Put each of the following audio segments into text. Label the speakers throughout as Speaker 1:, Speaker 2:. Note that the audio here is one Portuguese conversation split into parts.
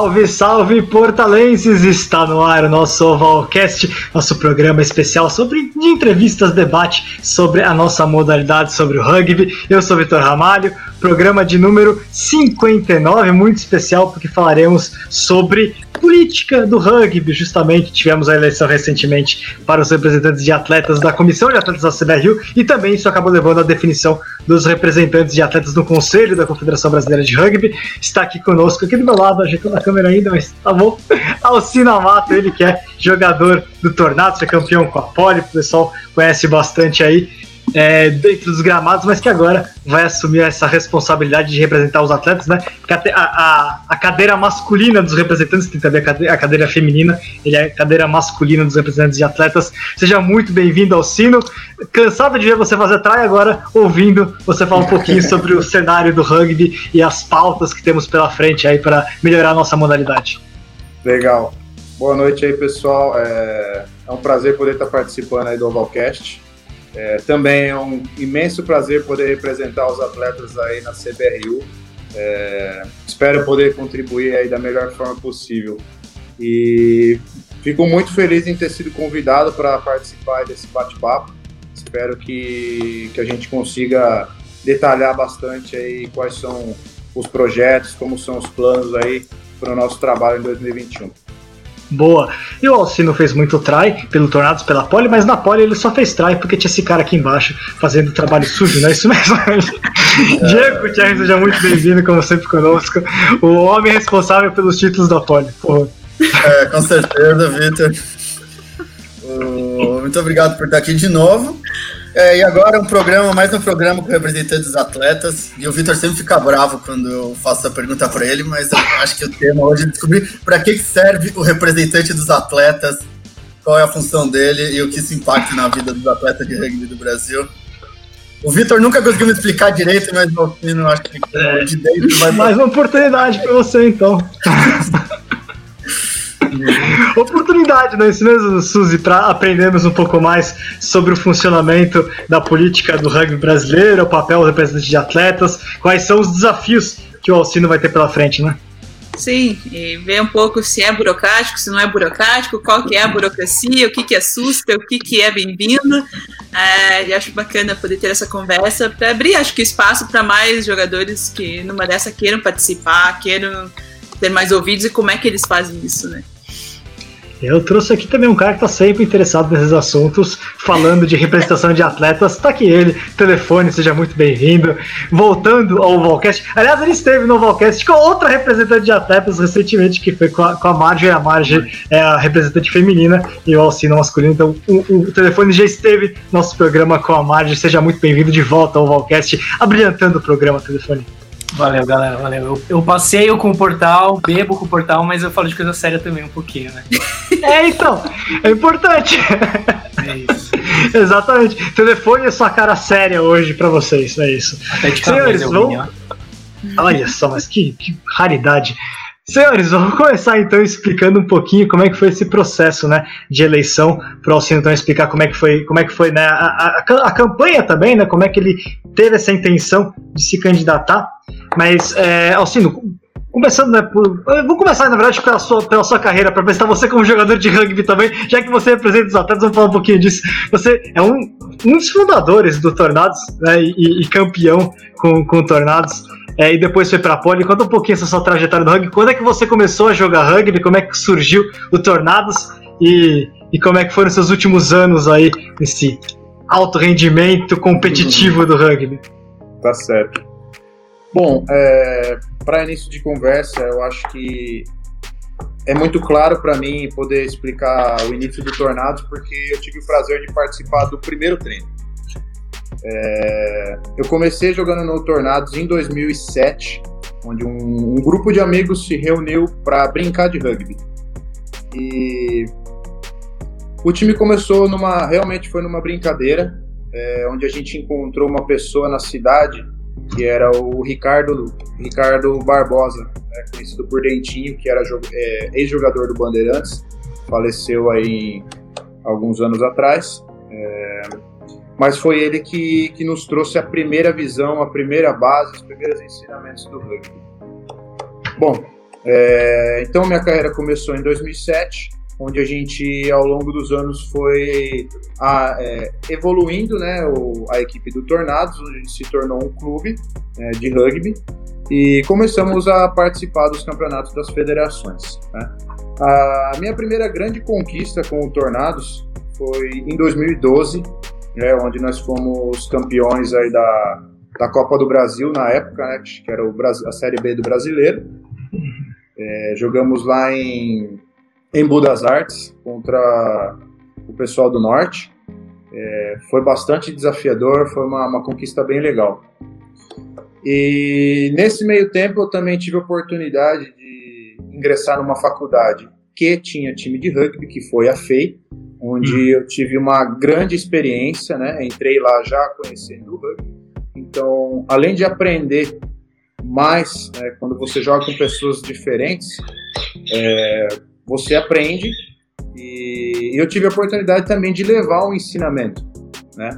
Speaker 1: Salve, salve portalenses! Está no ar o nosso Ovalcast, nosso programa especial sobre de entrevistas, debate sobre a nossa modalidade, sobre o rugby. Eu sou Vitor Ramalho, programa de número 59, muito especial porque falaremos sobre política do rugby, justamente. Tivemos a eleição recentemente para os representantes de atletas da Comissão de Atletas da CBRU e também isso acabou levando à definição dos representantes de atletas do Conselho da Confederação Brasileira de Rugby. Está aqui conosco, aqui do meu lado, ajeitando a câmera ainda, mas tá bom. Alcina Mato, ele que é jogador do Tornados, é campeão com a Poli, o pessoal conhece bastante aí é, dentro dos gramados, mas que agora vai assumir essa responsabilidade de representar os atletas, né? A, a, a cadeira masculina dos representantes, tem também a cadeira, a cadeira, feminina, ele é a cadeira masculina dos representantes de atletas. Seja muito bem-vindo ao Sino. Cansado de ver você fazer trai agora, ouvindo você falar um pouquinho sobre o cenário do rugby e as pautas que temos pela frente aí para melhorar a nossa modalidade.
Speaker 2: Legal. Boa noite aí, pessoal. É, é um prazer poder estar participando aí do Ovalcast. É, também é um imenso prazer poder representar os atletas aí na CBRU. É, espero poder contribuir aí da melhor forma possível. E fico muito feliz em ter sido convidado para participar desse bate-papo. Espero que, que a gente consiga detalhar bastante aí quais são os projetos, como são os planos aí para o nosso trabalho em 2021
Speaker 1: boa. E o Alcino fez muito try pelo Tornados, pela Pole, mas na Pole ele só fez try porque tinha esse cara aqui embaixo fazendo trabalho sujo, não é isso mesmo? É. Diego Gutierrez, seja muito bem-vindo, como sempre conosco. O homem responsável pelos títulos da Pole. Porra.
Speaker 3: É, com certeza, Vitor. Muito obrigado por estar aqui de novo. É, e agora um programa, mais um programa com representantes dos atletas. E o Vitor sempre fica bravo quando eu faço essa pergunta para ele, mas eu acho que o tema hoje é descobrir para que serve o representante dos atletas, qual é a função dele e o que isso impacta na vida dos atletas de rugby do Brasil. O Vitor nunca conseguiu me explicar direito, mas o Alcino acho que
Speaker 1: é, de dentro vai. Mais uma oportunidade para você, então. Oportunidade, não é isso mesmo, Suzy, para aprendermos um pouco mais sobre o funcionamento da política do rugby brasileiro, o papel do representante de atletas, quais são os desafios que o Alcino vai ter pela frente, né?
Speaker 4: Sim, e ver um pouco se é burocrático, se não é burocrático, qual que é a burocracia, o que que assusta, o que que é bem-vindo. É, e acho bacana poder ter essa conversa para abrir, acho que espaço para mais jogadores que numa dessa queiram participar, queiram ter mais ouvidos e como é que eles fazem isso, né?
Speaker 1: Eu trouxe aqui também um cara que está sempre interessado nesses assuntos, falando de representação de atletas. Está aqui ele, telefone, seja muito bem-vindo. Voltando ao Volcast. Aliás, ele esteve no Volcast com outra representante de atletas recentemente, que foi com a, com a Marge. A Marge é a representante feminina e o Alcino masculino. Então, o, o telefone já esteve no nosso programa com a Marge. Seja muito bem-vindo de volta ao Volcast, abrilhantando o programa telefone.
Speaker 5: Valeu, galera, valeu. Eu, eu passeio com o portal, bebo com o portal, mas eu falo de coisa séria também um pouquinho, né?
Speaker 1: é, então, é importante. É isso. Exatamente. Telefone é sua cara séria hoje pra vocês, é isso.
Speaker 5: Até de Senhores, vão...
Speaker 1: Olha só, mas que, que raridade. Senhores, vamos começar então explicando um pouquinho como é que foi esse processo, né, de eleição, para o Alcino então explicar como é que foi, como é que foi, né, a, a, a, campanha também, né, como é que ele teve essa intenção de se candidatar. Mas, é, Alcino, começando, né, por, vou começar na verdade pela sua, pela sua carreira, para apresentar você como jogador de rugby também, já que você representa os atletas, vamos falar um pouquinho disso. Você é um, um dos fundadores do Tornados, né, e, e campeão com, com Tornados é, e depois foi pra Poli. Conta um pouquinho essa sua trajetória no rugby. Quando é que você começou a jogar rugby? Como é que surgiu o Tornados? E, e como é que foram seus últimos anos aí nesse alto rendimento competitivo do rugby?
Speaker 2: Tá certo. Bom, é, para início de conversa, eu acho que é muito claro para mim poder explicar o início do Tornados, porque eu tive o prazer de participar do primeiro treino. É, eu comecei jogando no Tornados em 2007, onde um, um grupo de amigos se reuniu para brincar de rugby. E o time começou numa, realmente foi numa brincadeira, é, onde a gente encontrou uma pessoa na cidade que era o Ricardo, Ricardo Barbosa, né, conhecido por Dentinho, que era é, ex-jogador do Bandeirantes, faleceu aí alguns anos atrás. É, mas foi ele que, que nos trouxe a primeira visão, a primeira base, os primeiros ensinamentos do rugby. Bom, É, então minha carreira começou em 2007, onde a gente ao longo dos anos foi a, é, evoluindo, né, o, a equipe do Tornados, onde a gente se tornou um clube é, de rugby e começamos a participar dos campeonatos das federações. Né. A minha primeira grande conquista com o Tornados foi em 2012, né, onde nós fomos campeões aí da, da Copa do Brasil na época, né, que era o, a Série B do Brasileiro. É, jogamos lá em, em Budas Artes contra o pessoal do Norte. É, foi bastante desafiador, foi uma, uma conquista bem legal. E nesse meio tempo eu também tive a oportunidade de ingressar numa faculdade que tinha time de rugby, que foi a FEI, onde uhum. eu tive uma grande experiência, né? Entrei lá já conhecendo o rugby. Então, além de aprender mais, né, quando você joga com pessoas diferentes, é, você aprende e eu tive a oportunidade também de levar um ensinamento, né?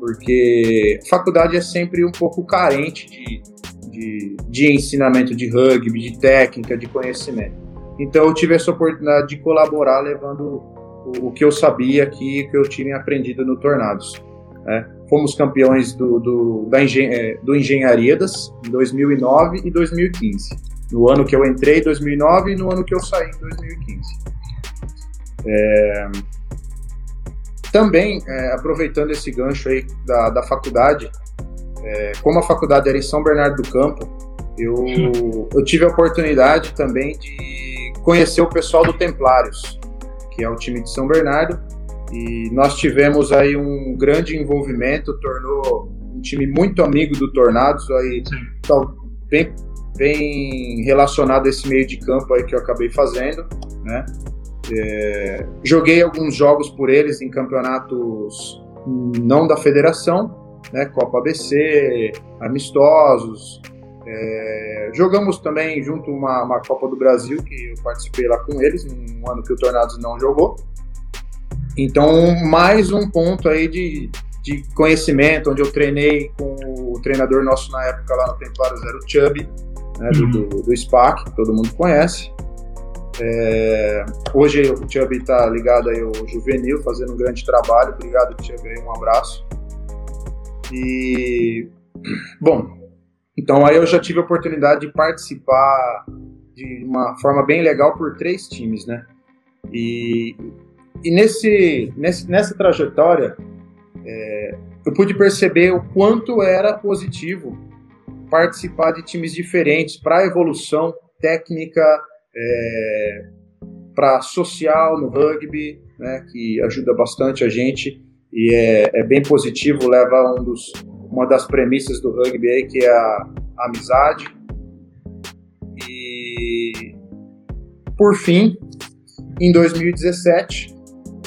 Speaker 2: Porque faculdade é sempre um pouco carente de, de, de ensinamento de rugby, de técnica, de conhecimento. Então eu tive essa oportunidade de colaborar levando o, o que eu sabia aqui, que eu tinha aprendido no Tornados. Né? Fomos campeões do, do, da engen é, do Engenharias em 2009 e 2015. No ano que eu entrei, em 2009, e no ano que eu saí, em 2015. É... Também, é, aproveitando esse gancho aí da, da faculdade, é, como a faculdade era em São Bernardo do Campo, eu, eu tive a oportunidade também de conhecer o pessoal do Templários, que é o time de São Bernardo, e nós tivemos aí um grande envolvimento, tornou um time muito amigo do Tornados, aí tá bem, bem relacionado a esse meio de campo aí que eu acabei fazendo, né? É, joguei alguns jogos por eles em campeonatos não da federação, né? Copa ABC, amistosos. É, jogamos também junto uma, uma Copa do Brasil que eu participei lá com eles, num ano que o Tornados não jogou. Então, mais um ponto aí de, de conhecimento, onde eu treinei com o treinador nosso na época lá no Templários, era o Chubby, né, do, do, do SPAC, que todo mundo conhece. É, hoje o Chubby está ligado aí ao Juvenil, fazendo um grande trabalho. Obrigado, Chubby, um abraço. E, bom, então aí eu já tive a oportunidade de participar de uma forma bem legal por três times, né? E e nesse, nesse, nessa trajetória, é, eu pude perceber o quanto era positivo participar de times diferentes para evolução técnica, é, para social no rugby, né, que ajuda bastante a gente e é, é, bem positivo, leva um dos, uma das premissas do rugby aí, que é a, a amizade. E por fim, em 2017,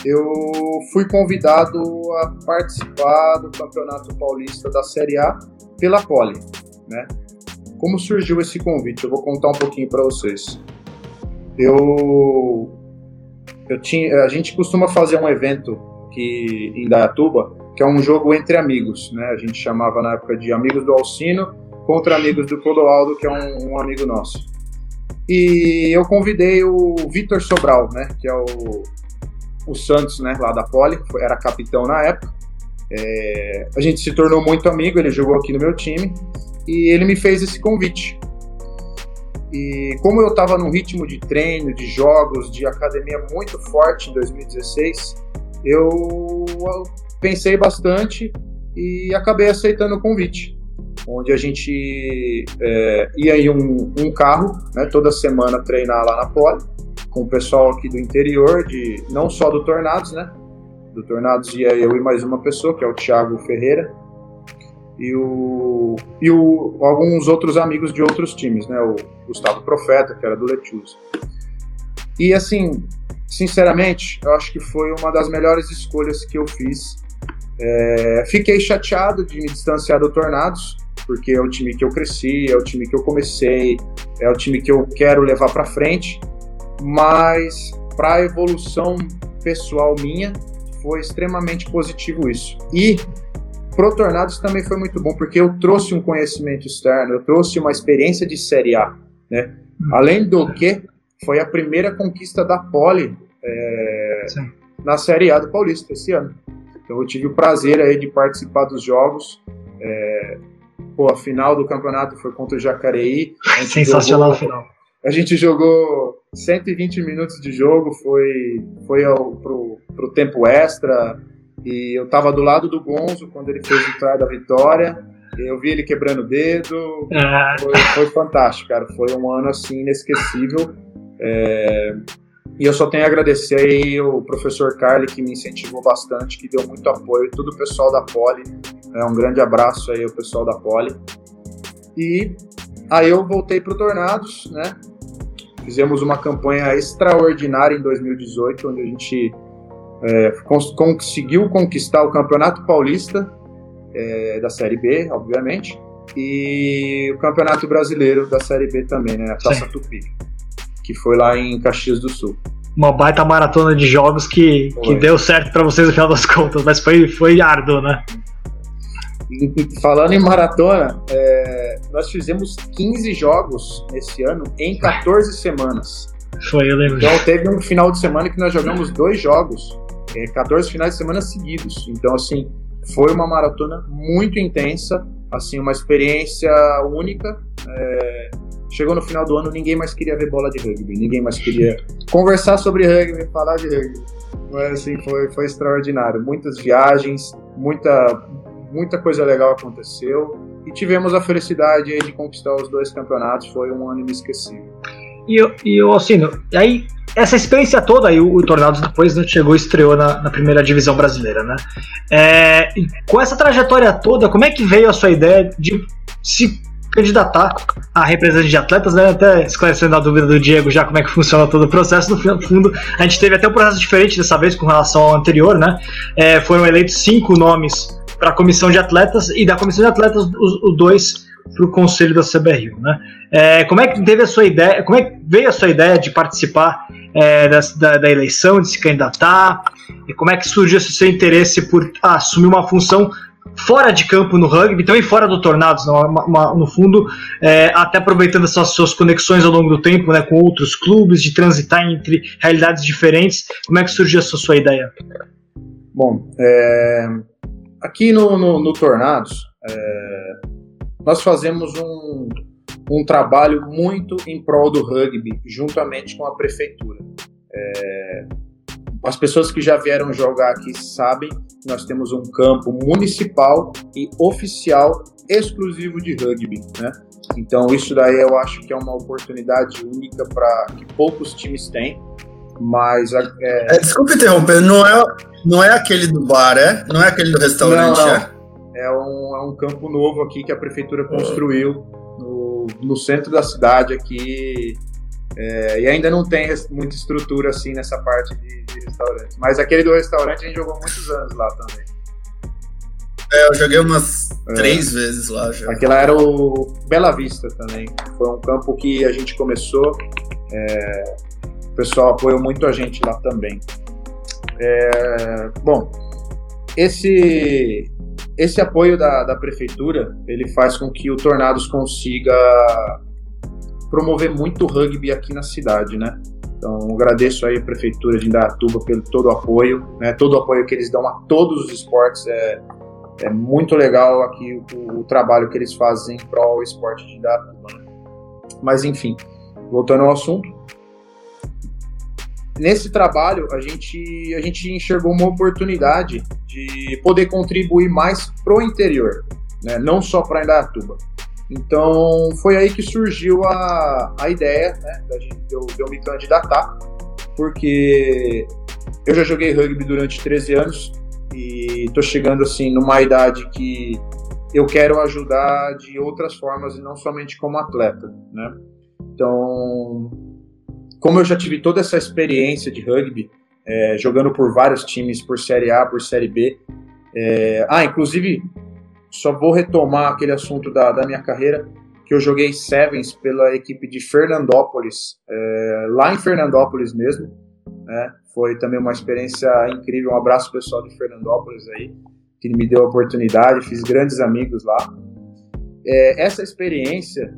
Speaker 2: eu fui convidado a participar do Campeonato Paulista da Série A pela Poli, né? Como surgiu esse convite? Eu vou contar um pouquinho para vocês. Eu, eu tinha, a gente costuma fazer um evento que em Dayatuba, que é um jogo entre amigos, né? A gente chamava na época de Amigos do Alcino contra Amigos do Clodoaldo, que é um, um amigo nosso. E eu convidei o Vitor Sobral, né? Que é o o Santos, né, lá da Poli, era capitão na época. É, a gente se tornou muito amigo, ele jogou aqui no meu time e ele me fez esse convite. E como eu estava num ritmo de treino, de jogos, de academia muito forte em 2016, eu pensei bastante e acabei aceitando o convite. Onde a gente é, ia em um, um carro, né, toda semana treinar lá na Poli com o pessoal aqui do interior, de não só do Tornados, né? Do Tornados ia eu e mais uma pessoa, que é o Thiago Ferreira, e, o, e o, alguns outros amigos de outros times, né? O Gustavo Profeta, que era do Letús. E assim, sinceramente, eu acho que foi uma das melhores escolhas que eu fiz. É, fiquei chateado de me distanciar do Tornados, porque é o time que eu cresci, é o time que eu comecei, é o time que eu quero levar para frente mas para a evolução pessoal minha foi extremamente positivo isso. E pro Tornados também foi muito bom, porque eu trouxe um conhecimento externo, eu trouxe uma experiência de Série A, né? Além do que, foi a primeira conquista da Poli é, na Série A do Paulista esse ano. Então eu tive o prazer aí de participar dos jogos. É, pô, a final do campeonato foi contra o Jacareí.
Speaker 1: Sensacional jogou, final.
Speaker 2: A gente jogou 120 minutos de jogo, foi, foi ao, pro, pro tempo extra. E eu tava do lado do Gonzo quando ele fez o try da vitória. Eu vi ele quebrando o dedo. É. Foi, foi, fantástico, cara. Foi um ano assim inesquecível. É, e eu só tenho a agradecer aí o professor Carly, que me incentivou bastante, que deu muito apoio, todo o pessoal da Poli. É, um grande abraço aí ao pessoal da Poli. E aí eu voltei para o Tornados, né? Fizemos uma campanha extraordinária em 2018, onde a gente é, conseguiu conquistar o Campeonato Paulista é, da Série B, obviamente, e o Campeonato Brasileiro da Série B também, né? A Taça Sim. Tupi que foi lá em Caxias do Sul.
Speaker 1: Uma baita maratona de jogos que, que deu certo para vocês no final das contas, mas foi, foi árduo, né?
Speaker 2: Falando em maratona, é, nós fizemos 15 jogos esse ano em 14 semanas.
Speaker 1: Foi, eu lembro.
Speaker 2: Então teve um final de semana que nós jogamos dois jogos, é, 14 finais de semana seguidos. Então, assim, foi uma maratona muito intensa, assim, uma experiência única. É, Chegou no final do ano, ninguém mais queria ver bola de rugby, ninguém mais queria conversar sobre rugby, falar de rugby. Mas assim, foi, foi extraordinário. Muitas viagens, muita, muita coisa legal aconteceu e tivemos a felicidade de conquistar os dois campeonatos. Foi um ano inesquecível.
Speaker 1: E, e Alcino, aí essa experiência toda aí, o, o Tornados depois né, chegou e estreou na, na, primeira divisão brasileira, né? É, com essa trajetória toda, como é que veio a sua ideia de se candidatar a representante de atletas, né? Até esclarecendo a dúvida do Diego já como é que funciona todo o processo. No fundo, a gente teve até um processo diferente dessa vez com relação ao anterior, né? É, foram eleitos cinco nomes para a comissão de atletas e da comissão de atletas os, os dois para o conselho da CBRU, né? É, como é que teve a sua ideia? Como é que veio a sua ideia de participar é, da, da, eleição, de se candidatar? E como é que surgiu esse seu interesse por ah, assumir uma função fora de campo no rugby, também fora do Tornados, no, no fundo, é, até aproveitando essas suas conexões ao longo do tempo né, com outros clubes, de transitar entre realidades diferentes. Como é que surgiu essa sua ideia?
Speaker 2: Bom, é, aqui no, no, no Tornados, é, nós fazemos um, um trabalho muito em prol do rugby, juntamente com a prefeitura. É, as pessoas que já vieram jogar aqui sabem que nós temos um campo municipal e oficial exclusivo de rugby, né? Então isso daí eu acho que é uma oportunidade única para que poucos times têm. Mas é...
Speaker 3: É, desculpe interromper, não é, não é aquele do bar, é? Não é aquele do restaurante, não, não.
Speaker 2: é? É um, é um campo novo aqui que a prefeitura construiu no, no centro da cidade aqui é, e ainda não tem muita estrutura assim nessa parte de, de restaurante. Mas aquele do restaurante a gente jogou muitos anos lá também.
Speaker 3: É, eu joguei umas é. três vezes lá já.
Speaker 2: Aquela era o Bela Vista também. Foi um campo que a gente começou. É, o pessoal apoiou muito a gente lá também. É, bom, esse esse apoio da, da prefeitura ele faz com que o Tornados consiga promover muito rugby aqui na cidade, né? Então, agradeço aí a Prefeitura de Indaiatuba pelo todo o apoio, né? Todo o apoio que eles dão a todos os esportes. É, é muito legal aqui o, o trabalho que eles fazem para o esporte de Indaiatuba, né? Mas, enfim, voltando ao assunto. Nesse trabalho, a gente, a gente enxergou uma oportunidade de poder contribuir mais pro interior, né? não só para Indaiatuba. Então foi aí que surgiu a, a ideia né, de, eu, de eu me candidatar, porque eu já joguei rugby durante 13 anos e estou chegando assim numa idade que eu quero ajudar de outras formas e não somente como atleta, né? Então, como eu já tive toda essa experiência de rugby, é, jogando por vários times, por Série A, por Série B, é, ah, inclusive só vou retomar aquele assunto da, da minha carreira, que eu joguei Sevens pela equipe de Fernandópolis, é, lá em Fernandópolis mesmo. Né? Foi também uma experiência incrível. Um abraço pessoal de Fernandópolis aí, que me deu a oportunidade, fiz grandes amigos lá. É, essa experiência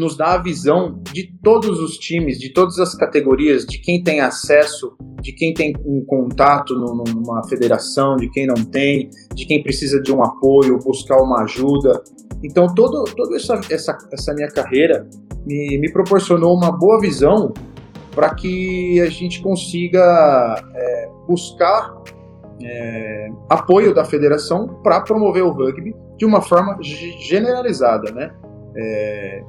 Speaker 2: nos dá a visão de todos os times, de todas as categorias, de quem tem acesso, de quem tem um contato numa federação, de quem não tem, de quem precisa de um apoio, buscar uma ajuda. Então, todo, toda essa, essa, essa minha carreira me, me proporcionou uma boa visão para que a gente consiga é, buscar é, apoio da federação para promover o rugby de uma forma generalizada, né? É,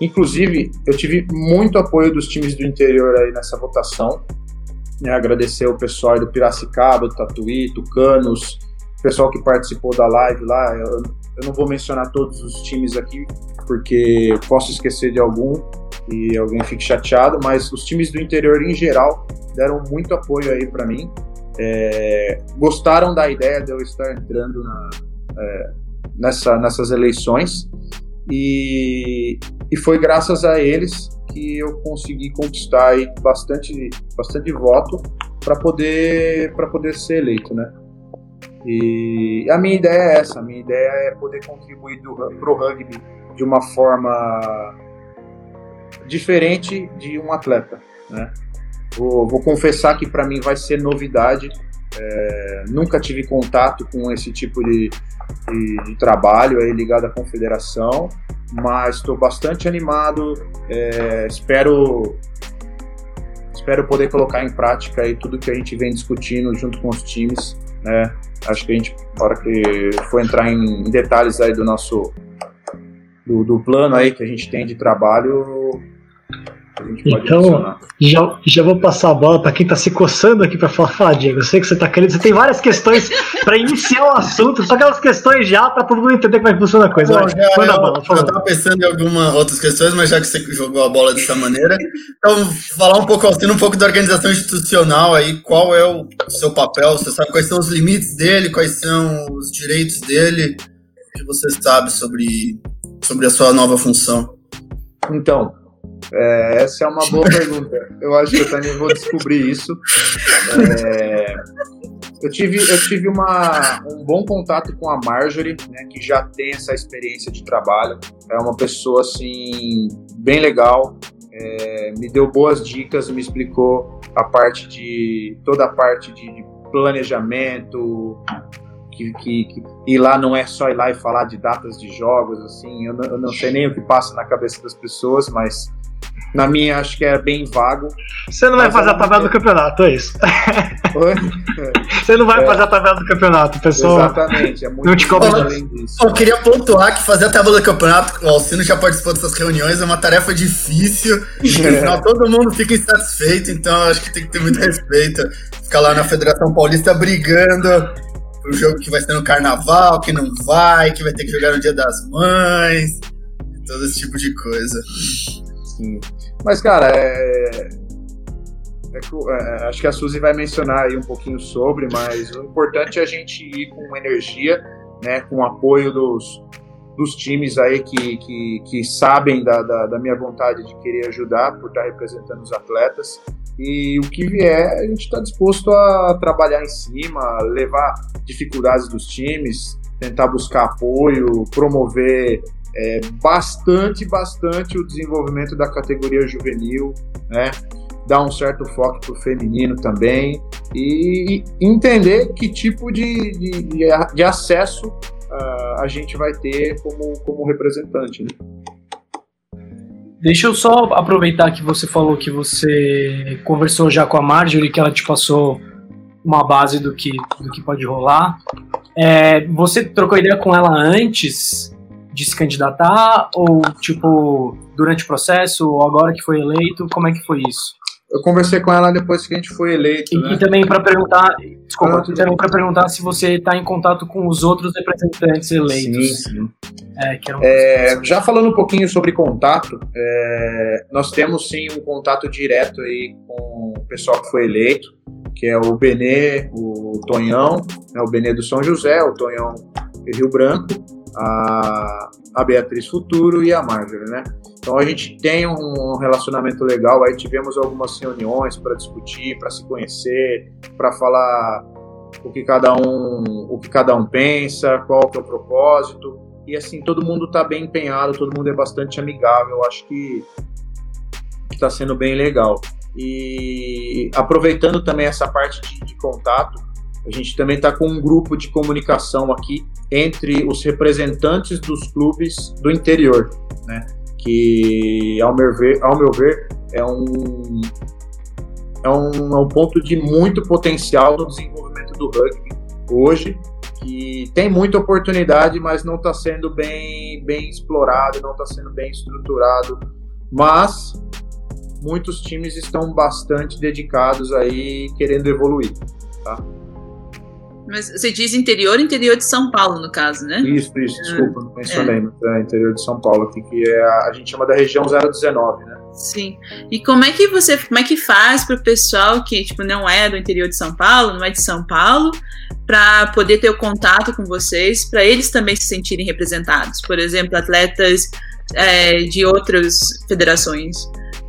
Speaker 2: inclusive, eu tive muito apoio dos times do interior aí nessa votação. Né? Agradecer o pessoal do Piracicaba, do Tatuí, Tucanos, o pessoal que participou da live lá. Eu, eu não vou mencionar todos os times aqui, porque posso esquecer de algum e alguém fique chateado, mas os times do interior em geral deram muito apoio aí para mim. É, gostaram da ideia de eu estar entrando na, é, nessa, nessas eleições e, e foi graças a eles que eu consegui conquistar aí bastante, bastante voto para poder, poder ser eleito, né? E a minha ideia é essa, a minha ideia é poder contribuir para o rugby de uma forma diferente de um atleta, né? Vou, vou confessar que para mim vai ser novidade. É, nunca tive contato com esse tipo de, de, de trabalho aí ligado à confederação, mas estou bastante animado. É, espero espero poder colocar em prática aí tudo que a gente vem discutindo junto com os times, né? Acho que a gente, na hora que for entrar em detalhes aí do nosso do, do plano aí que a gente tem de trabalho,
Speaker 1: então, já, já vou passar a bola para quem está se coçando aqui para falar, fala, Diego. Eu sei que você está querendo, você tem várias questões para iniciar o assunto, só aquelas questões já para todo mundo entender como é que funciona a coisa. Bom, já,
Speaker 3: Manda eu, a bola, eu estava pensando em algumas outras questões, mas já que você jogou a bola dessa maneira, então falar um pouco, assim, um pouco da organização institucional aí, qual é o seu papel? Você sabe quais são os limites dele, quais são os direitos dele? O que você sabe sobre, sobre a sua nova função?
Speaker 2: Então, é, essa é uma boa pergunta. Eu acho que eu também vou descobrir isso. É, eu tive, eu tive uma, um bom contato com a Marjorie, né, que já tem essa experiência de trabalho. É uma pessoa assim bem legal. É, me deu boas dicas, me explicou a parte de toda a parte de planejamento, que, que, que, e lá não é só ir lá e falar de datas de jogos, assim, eu não, eu não sei nem o que passa na cabeça das pessoas, mas na minha, acho que é bem vago.
Speaker 1: Você não vai fazer a tabela do campeonato, é isso. Oi? Você não vai é. fazer a tabela do campeonato, pessoal.
Speaker 2: Exatamente, é muito
Speaker 1: não te cobra
Speaker 3: além disso. Eu queria pontuar que fazer a tabela do campeonato, o Alcino já participou dessas reuniões, é uma tarefa difícil. É. No final todo mundo fica insatisfeito, então acho que tem que ter muito respeito. Ficar lá na Federação Paulista brigando o jogo que vai ser no carnaval, que não vai, que vai ter que jogar no Dia das Mães, todo esse tipo de coisa.
Speaker 2: Sim. Mas, cara, é... É, é, acho que a Suzy vai mencionar aí um pouquinho sobre, mas o importante é a gente ir com energia, né, com apoio dos, dos times aí que, que, que sabem da, da, da, minha vontade de querer ajudar por estar representando os atletas. E o que vier, a gente está disposto a trabalhar em cima, levar dificuldades dos times, tentar buscar apoio, promover é, bastante, bastante o desenvolvimento da categoria juvenil, né? Dar um certo foco para o feminino também e entender que tipo de, de, de acesso uh, a gente vai ter como, como representante. Né?
Speaker 5: Deixa eu só aproveitar que você falou que você conversou já com a Marjorie, que ela te passou uma base do que, do que pode rolar. É, você trocou ideia com ela antes de se candidatar ou tipo durante o processo ou agora que foi eleito? Como é que foi isso?
Speaker 2: Eu conversei com ela depois que a gente foi eleito.
Speaker 5: E,
Speaker 2: né?
Speaker 5: e também para perguntar, desculpa, ah, também para perguntar se você está em contato com os outros representantes eleitos.
Speaker 2: Sim, sim. É, é, já falando um pouquinho sobre contato, é, nós temos sim um contato direto aí com o pessoal que foi eleito, que é o Benê, o Tonhão, né, o Benê do São José, o Tonhão Rio Branco, a, a Beatriz Futuro e a Marjorie, né? Então a gente tem um relacionamento legal, aí tivemos algumas reuniões para discutir, para se conhecer, para falar o que cada um o que cada um pensa, qual que é o propósito. e assim, todo mundo está bem empenhado, todo mundo é bastante amigável, acho que está sendo bem legal. E aproveitando também essa parte de, de contato, a gente também está com um grupo de comunicação aqui entre os representantes dos clubes do interior, né? Que, ao meu ver, ao meu ver é, um, é, um, é um ponto de muito potencial no desenvolvimento do rugby hoje, que tem muita oportunidade, mas não está sendo bem, bem explorado, não está sendo bem estruturado. Mas muitos times estão bastante dedicados aí querendo evoluir, tá?
Speaker 4: Mas você diz interior, interior de São Paulo, no caso, né?
Speaker 2: Isso, isso, desculpa, não mencionei, é. mas é interior de São Paulo, aqui, que é a, a gente chama da região 019, né?
Speaker 4: Sim. E como é que você, como é que faz para o pessoal que tipo não é do interior de São Paulo, não é de São Paulo, para poder ter o contato com vocês, para eles também se sentirem representados? Por exemplo, atletas é, de outras federações.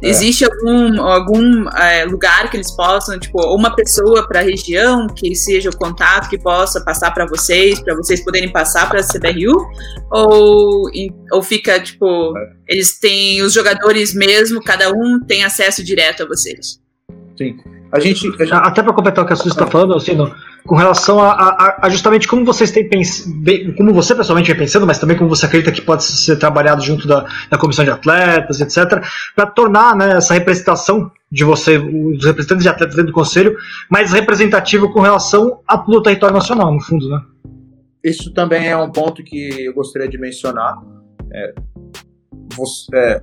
Speaker 4: É. Existe algum, algum é, lugar que eles possam, tipo, uma pessoa para a região que seja o contato que possa passar para vocês, para vocês poderem passar para a CBRU? Ou, ou fica, tipo, é. eles têm os jogadores mesmo, cada um tem acesso direto a vocês?
Speaker 2: Sim. A gente, a gente...
Speaker 1: Até para completar o que a Suzy está falando, assim, no, com relação a, a, a, justamente como vocês têm pensado, como você pessoalmente vem pensando, mas também como você acredita que pode ser trabalhado junto da, da comissão de atletas, etc., para tornar né, essa representação de você, os representantes de atletas dentro do conselho, mais representativo com relação a todo o território nacional, no fundo, né?
Speaker 2: Isso também é um ponto que eu gostaria de mencionar. É, você, é,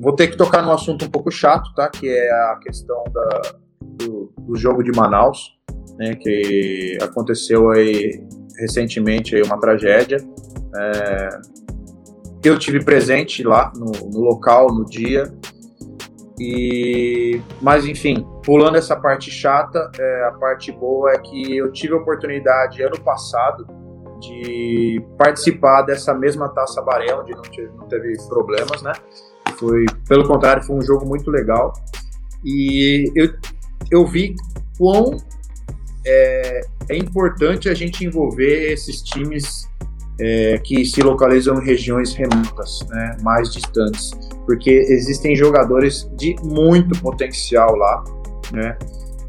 Speaker 2: vou ter que tocar num assunto um pouco chato, tá? Que é a questão da, do, do jogo de Manaus né, que aconteceu aí recentemente aí uma tragédia. É, eu tive presente lá no, no, local, no dia. E, mas enfim, pulando essa parte chata, é, a parte boa é que eu tive a oportunidade ano passado de participar dessa mesma Taça Baré, onde não, tive, não teve problemas, né? Foi, pelo contrário, foi um jogo muito legal. E eu, eu vi quão é, é importante a gente envolver esses times é, que se localizam em regiões remotas, né, mais distantes, porque existem jogadores de muito potencial lá, né,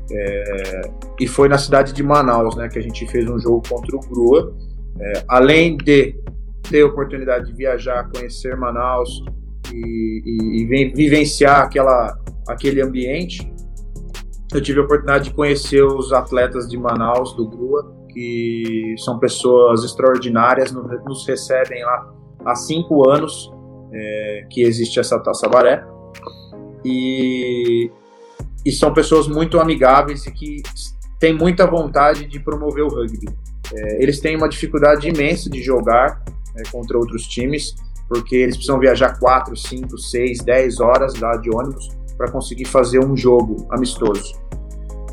Speaker 2: é, e foi na cidade de Manaus, né, que a gente fez um jogo contra o Grua, é, além de ter a oportunidade de viajar, conhecer Manaus e, e, e vivenciar aquela, aquele ambiente, eu tive a oportunidade de conhecer os atletas de Manaus, do Grua, que são pessoas extraordinárias, nos recebem lá há cinco anos é, que existe essa Taça Baré. E, e são pessoas muito amigáveis e que têm muita vontade de promover o rugby. É, eles têm uma dificuldade imensa de jogar é, contra outros times, porque eles precisam viajar 4, 5, 6, 10 horas lá de ônibus para conseguir fazer um jogo amistoso.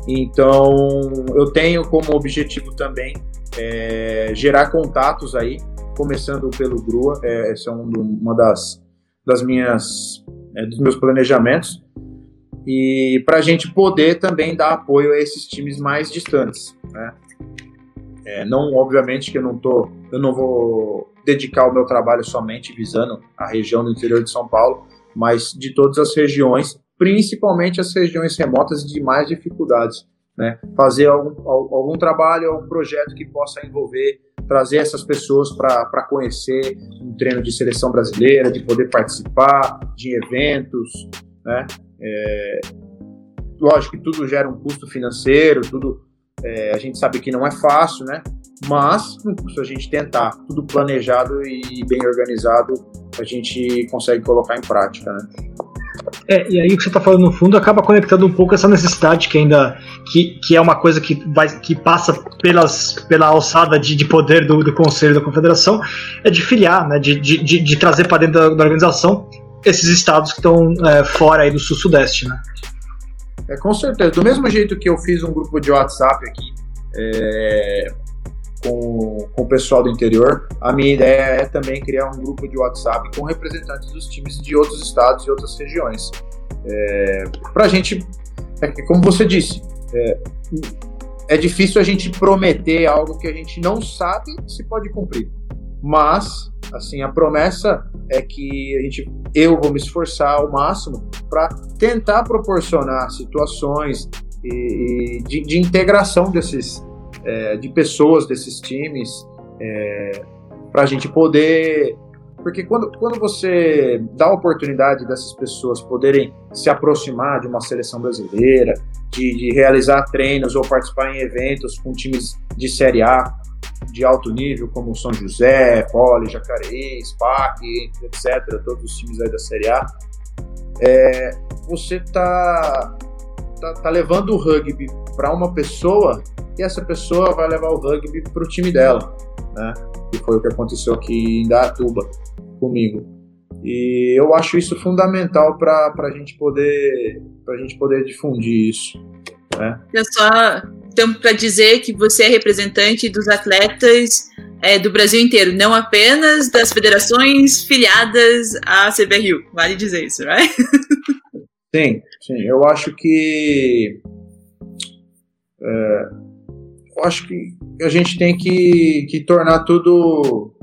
Speaker 2: Então, eu tenho como objetivo também é, gerar contatos aí, começando pelo Grua, é, esse é um uma das, das minhas, é, dos meus planejamentos, e para a gente poder também dar apoio a esses times mais distantes, né? É, não, obviamente que eu não tô, eu não vou dedicar o meu trabalho somente visando a região do interior de São Paulo, mas de todas as regiões principalmente as regiões remotas de mais dificuldades. Né? Fazer algum, algum trabalho, algum projeto que possa envolver, trazer essas pessoas para conhecer um treino de seleção brasileira, de poder participar de eventos. Né? É, lógico que tudo gera um custo financeiro, tudo é, a gente sabe que não é fácil, né? Mas se a gente tentar tudo planejado e bem organizado, a gente consegue colocar em prática, né?
Speaker 1: É, e aí o que você está falando no fundo acaba conectando um pouco essa necessidade que ainda que, que é uma coisa que vai que passa pelas, pela alçada de, de poder do, do Conselho da Confederação é de filiar, né, de, de, de trazer para dentro da, da, organização esses estados que estão é, fora aí do sul-sudeste, né?
Speaker 2: É, com certeza. Do mesmo jeito que eu fiz um grupo de WhatsApp aqui é, com, com o pessoal do interior. A minha ideia é também criar um grupo de WhatsApp com representantes dos times de outros estados e outras regiões. É, Para a gente, é, como você disse, é, é difícil a gente prometer algo que a gente não sabe se pode cumprir. mas assim a promessa é que a gente, eu vou me esforçar ao máximo para tentar proporcionar situações e, e de, de, integração desses é, de pessoas desses times é, para a gente poder porque quando, quando você dá a oportunidade dessas pessoas poderem se aproximar de uma seleção brasileira, de, de realizar treinos ou participar em eventos com times de Série A de alto nível, como São José, Poli, Jacareí, SPAC, etc., todos os times aí da Série A, é, você tá, tá, tá, levando o rugby para uma pessoa e essa pessoa vai levar o rugby para o time dela, né? Que foi o que aconteceu aqui em Datuba comigo. E eu acho isso fundamental para a gente poder para a gente poder difundir isso. Né?
Speaker 4: É só então para dizer que você é representante dos atletas é, do Brasil inteiro, não apenas das federações filiadas à CBRU. Vale dizer isso, right?
Speaker 2: Sim, sim. Eu acho que é, acho que a gente tem que, que tornar tudo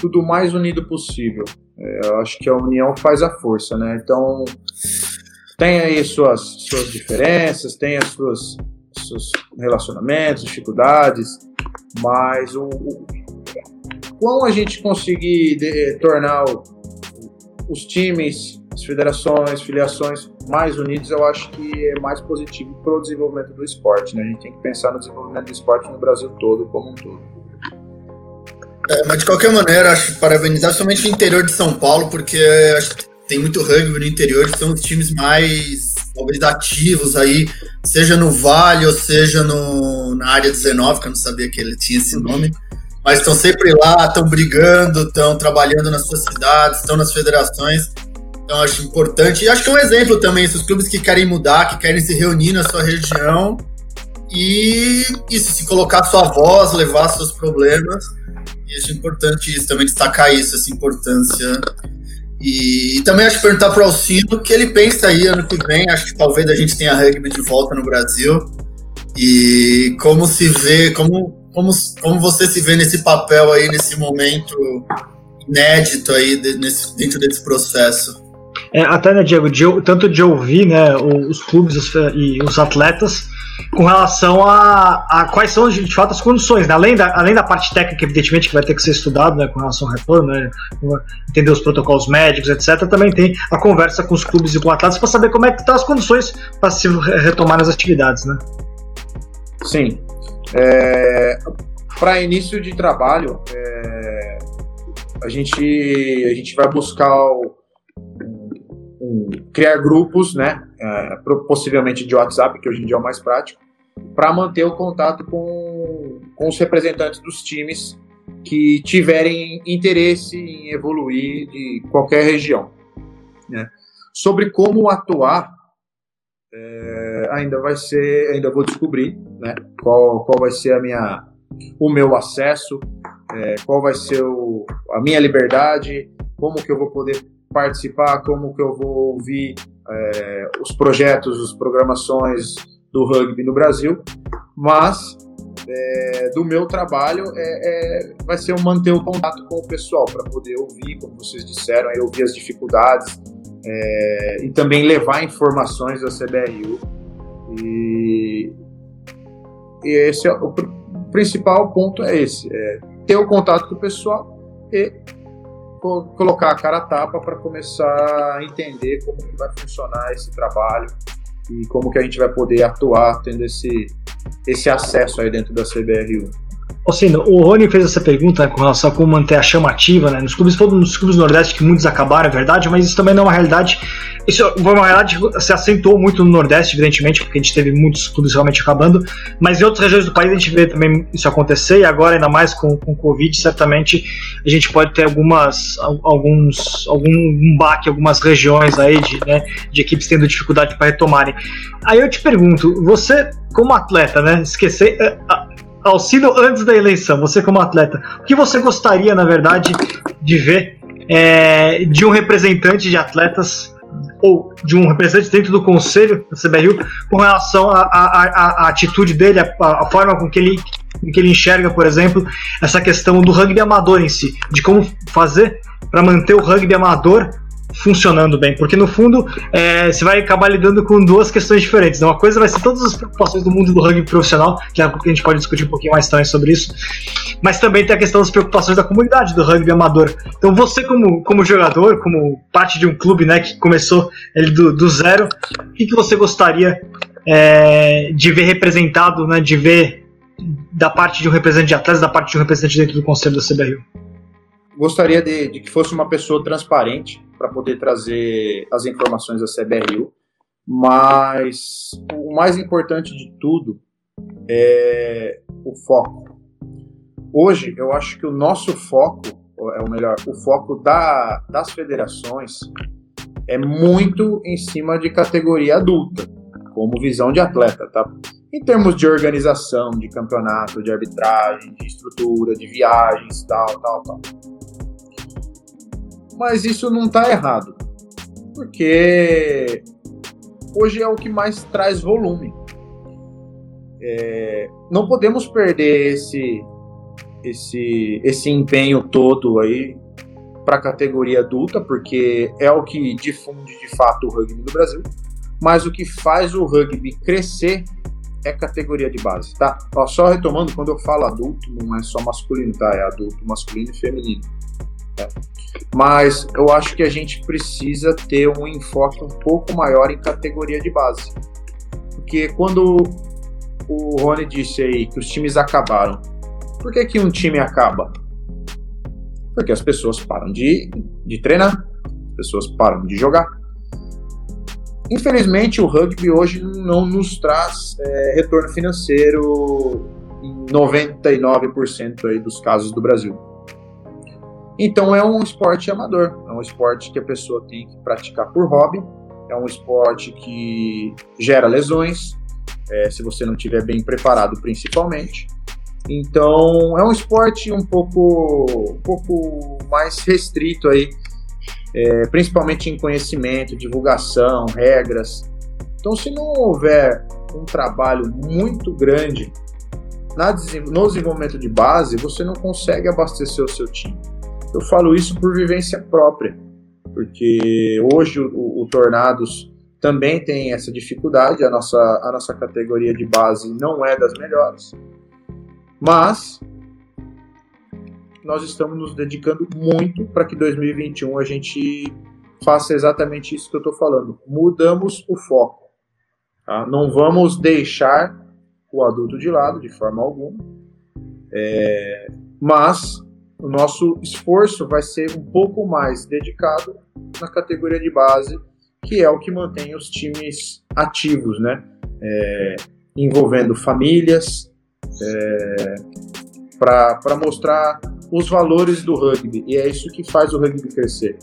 Speaker 2: tudo mais unido possível. É, eu acho que a união faz a força, né? Então tem aí suas, suas diferenças, tem as suas seus relacionamentos, dificuldades, mas o, o a gente conseguir de, tornar o, os times, as federações, filiações mais unidos, eu acho que é mais positivo para o desenvolvimento do esporte. Né? A gente tem que pensar no desenvolvimento do esporte no Brasil todo, como um todo.
Speaker 3: É, mas de qualquer maneira, acho parabenizar somente o interior de São Paulo, porque acho que tem muito rugby no interior, são os times mais talvez ativos aí, seja no Vale ou seja no, na área 19, que eu não sabia que ele tinha esse nome, mas estão sempre lá, estão brigando, estão trabalhando nas suas cidades, estão nas federações. Então acho importante. E acho que é um exemplo também, esses clubes que querem mudar, que querem se reunir na sua região e isso, se colocar sua voz, levar seus problemas. E acho importante isso, também destacar isso, essa importância e, e, também acho que perguntar para o Alcino o que ele pensa aí ano que vem. Acho que talvez a gente tenha rugby de volta no Brasil. E como se vê, como, como, como você se vê nesse papel aí, nesse momento inédito aí, de, nesse, dentro desse processo.
Speaker 1: É, até, né, Diego, de, tanto de ouvir né, os clubes os, e os atletas com relação a, a, quais são de fato as condições, né? além, da, além da parte técnica, evidentemente, que vai ter que ser estudado né, com relação ao retorno, né, entender os protocolos médicos, etc. Também tem a conversa com os clubes e com atletas para saber como é que estão as condições para se retomar as atividades. Né?
Speaker 2: Sim. É, para início de trabalho, é, a, gente, a gente vai buscar o, um, criar grupos, né? É, possivelmente de WhatsApp, que hoje em dia é o mais prático, para manter o contato com, com os representantes dos times que tiverem interesse em evoluir de qualquer região. Né? Sobre como atuar, é, ainda vai ser, ainda vou descobrir, né? Qual, qual vai ser a minha, o meu acesso, é, qual vai ser o, a minha liberdade, como que eu vou poder participar, como que eu vou ouvir é, os projetos, as programações do rugby no Brasil, mas é, do meu trabalho é, é, vai ser manter o contato com o pessoal para poder ouvir, como vocês disseram, aí, ouvir as dificuldades é, e também levar informações da CBRU. E, e esse é o, o principal ponto é esse, é ter o contato com o pessoal e colocar a cara a tapa para começar a entender como que vai funcionar esse trabalho e como que a gente vai poder atuar tendo esse, esse acesso aí dentro da CBRU.
Speaker 1: Assim, o Rony fez essa pergunta né, com relação a como manter a chama ativa, né? Nos clubes, todos nos clubes Nordeste que muitos acabaram, é verdade, mas isso também não é uma realidade. Isso foi uma realidade que se acentuou muito no Nordeste, evidentemente, porque a gente teve muitos clubes realmente acabando, mas em outras regiões do país a gente vê também isso acontecer, e agora, ainda mais com o Covid, certamente a gente pode ter algumas, alguns, algum baque, algumas regiões aí de, né, de equipes tendo dificuldade para retomarem. Aí eu te pergunto, você, como atleta, né, esquecer é, Alcino antes da eleição, você como atleta, o que você gostaria, na verdade, de ver é, de um representante de atletas ou de um representante dentro do conselho da CBRU com relação à atitude dele, a, forma com que ele que ele enxerga, por exemplo, essa questão do rugby amador em si, de como fazer para manter o rugby amador funcionando bem, porque no fundo é, você vai acabar lidando com duas questões diferentes. Né? Uma coisa vai ser todas as preocupações do mundo do rugby profissional, que é a gente pode discutir um pouquinho mais também sobre isso, mas também tem a questão das preocupações da comunidade do rugby amador. Então você como, como jogador, como parte de um clube né, que começou ele do, do zero, o que, que você gostaria é, de ver representado, né, de ver da parte de um representante de atletas, da parte de um representante dentro do conselho da CBRU?
Speaker 2: Gostaria de, de que fosse uma pessoa transparente para poder trazer as informações da CBRU, mas o mais importante de tudo é o foco. Hoje, eu acho que o nosso foco, é o melhor, o foco da, das federações é muito em cima de categoria adulta, como visão de atleta, tá? em termos de organização, de campeonato, de arbitragem, de estrutura, de viagens, tal, tal, tal. Mas isso não está errado, porque hoje é o que mais traz volume. É, não podemos perder esse, esse, esse empenho todo aí para a categoria adulta, porque é o que difunde de fato o rugby no Brasil. Mas o que faz o rugby crescer é categoria de base, tá? Só retomando, quando eu falo adulto, não é só masculino, tá? É adulto, masculino e feminino. Mas eu acho que a gente precisa ter um enfoque um pouco maior em categoria de base. Porque quando o Rony disse aí que os times acabaram, por que, que um time acaba? Porque as pessoas param de, de treinar, as pessoas param de jogar, Infelizmente, o rugby hoje não nos traz é, retorno financeiro em 99% aí dos casos do Brasil. Então é um esporte amador, é um esporte que a pessoa tem que praticar por hobby, é um esporte que gera lesões, é, se você não estiver bem preparado principalmente. Então é um esporte um pouco, um pouco mais restrito aí é, principalmente em conhecimento, divulgação, regras. Então, se não houver um trabalho muito grande na, no desenvolvimento de base, você não consegue abastecer o seu time. Eu falo isso por vivência própria, porque hoje o, o Tornados também tem essa dificuldade, a nossa, a nossa categoria de base não é das melhores, mas nós estamos nos dedicando muito para que 2021 a gente faça exatamente isso que eu estou falando. Mudamos o foco. Tá? Não vamos deixar o adulto de lado de forma alguma, é, mas o nosso esforço vai ser um pouco mais dedicado na categoria de base, que é o que mantém os times ativos, né? É, envolvendo famílias, é, para mostrar os valores do rugby. E é isso que faz o rugby crescer.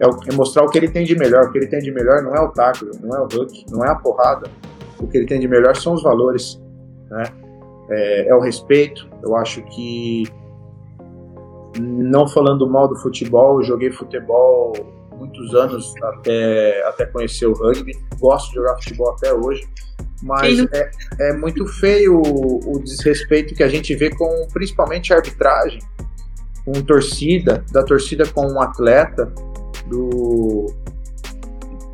Speaker 2: É, o, é, mostrar o que ele tem de melhor. O que ele tem de melhor não é o tackle, não é o hook, não é a porrada. O que ele tem de melhor são os valores. Né? É, é o respeito. Eu acho que, não falando mal do futebol, joguei futebol muitos anos até, até conhecer o rugby. Gosto de jogar futebol até hoje mas é, é, muito feio o, o, desrespeito que a gente vê com principalmente a arbitragem com torcida, da torcida com um atleta, do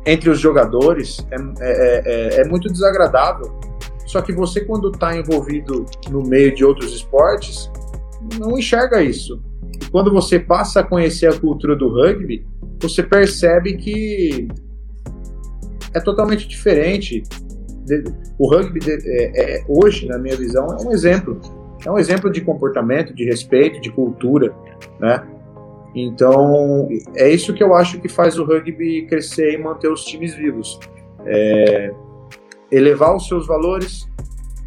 Speaker 2: entre os jogadores, é, é, é, é muito desagradável. Só que você, quando está envolvido no meio de outros esportes, não enxerga isso. Quando você passa a conhecer a cultura do rugby, você percebe que é totalmente diferente. O rugby, é, é, hoje, na minha visão, é um exemplo é um exemplo de comportamento, de respeito, de cultura, né? Então, é isso que eu acho que faz o rugby crescer e manter os times vivos. É elevar os seus valores,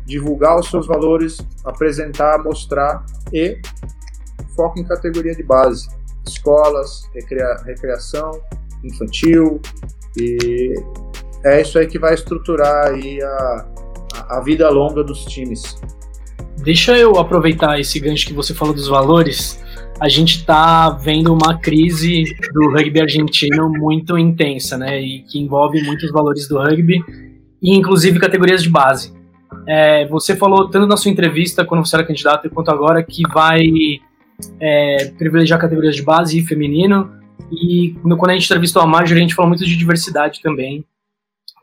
Speaker 2: divulgar os seus valores, apresentar, mostrar e foco em categoria de base. Escolas, recreação, infantil e é isso aí que vai estruturar aí a, a vida longa dos times.
Speaker 5: Deixa eu aproveitar esse gancho que você falou dos valores. A gente está vendo uma crise do rugby argentino muito intensa, né? E que envolve muitos valores do rugby, e inclusive categorias de base. É, você falou tanto na sua entrevista quando você era candidato quanto agora que vai é, privilegiar categorias de base e feminino. E quando a gente entrevistou a Marjorie, a gente falou muito de diversidade também,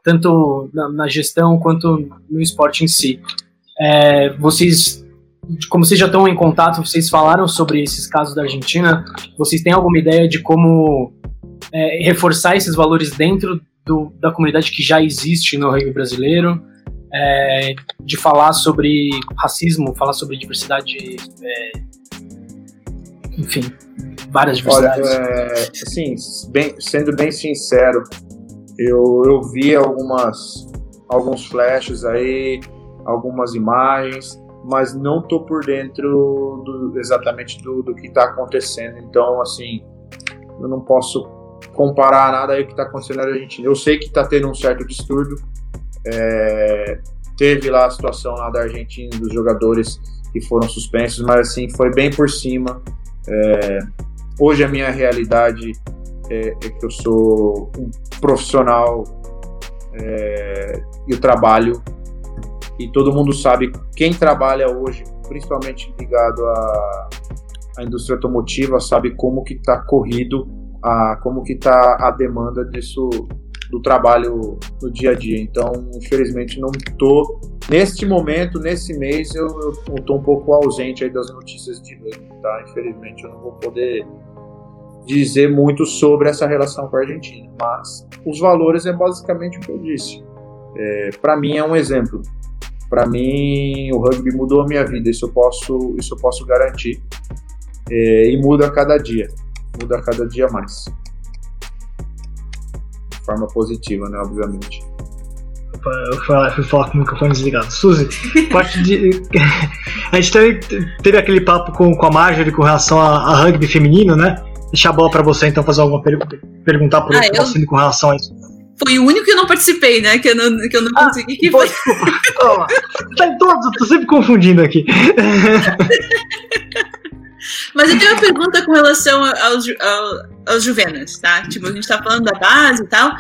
Speaker 5: tanto na, na gestão quanto no esporte em si. É, vocês, como vocês já estão em contato, vocês falaram sobre esses casos da Argentina. Vocês têm alguma ideia de como é, reforçar esses valores dentro do, da comunidade que já existe no rugby brasileiro? É, de falar sobre racismo, falar sobre diversidade, é, enfim, várias diversidades.
Speaker 2: Olha, é, assim, bem, sendo bem sincero, eu, eu vi algumas, alguns flashes aí, algumas imagens, mas não estou por dentro do, exatamente do, do que está acontecendo. Então, assim, eu não posso comparar nada aí que está acontecendo na Argentina. Eu sei que está tendo um certo distúrbio. É, teve lá a situação lá da Argentina dos jogadores que foram suspensos, mas assim foi bem por cima. É, hoje a minha realidade é, é, que eu sou um profissional é, e trabalho e todo mundo sabe quem trabalha hoje, principalmente ligado à, à indústria automotiva, sabe como que está corrido, a, como que está a demanda disso do trabalho no dia a dia. Então, infelizmente, não estou neste momento, nesse mês, eu estou um pouco ausente aí das notícias de rugby, tá? Infelizmente, eu não vou poder dizer muito sobre essa relação com a Argentina, mas os valores é basicamente o que eu disse. É, Para mim é um exemplo. Para mim, o rugby mudou a minha vida, isso eu posso, isso eu posso garantir. É, e muda a cada dia, muda a cada dia mais forma positiva, né? Obviamente.
Speaker 1: Eu fui, fui falar com o microfone desligado. Suzy, parte de. a gente teve, teve aquele papo com, com a Marjorie com relação a, a rugby feminino, né? Deixar a bola pra você então fazer alguma per perguntar por ah, eu... com relação a isso.
Speaker 4: Foi o único que eu não participei, né? Que eu não, que eu não ah, consegui. Que foi.
Speaker 1: Toma. Tá em todos, eu tô sempre confundindo aqui.
Speaker 4: Mas eu tenho uma pergunta com relação aos, aos juvenas, tá? Tipo, a gente tá falando da base e tal.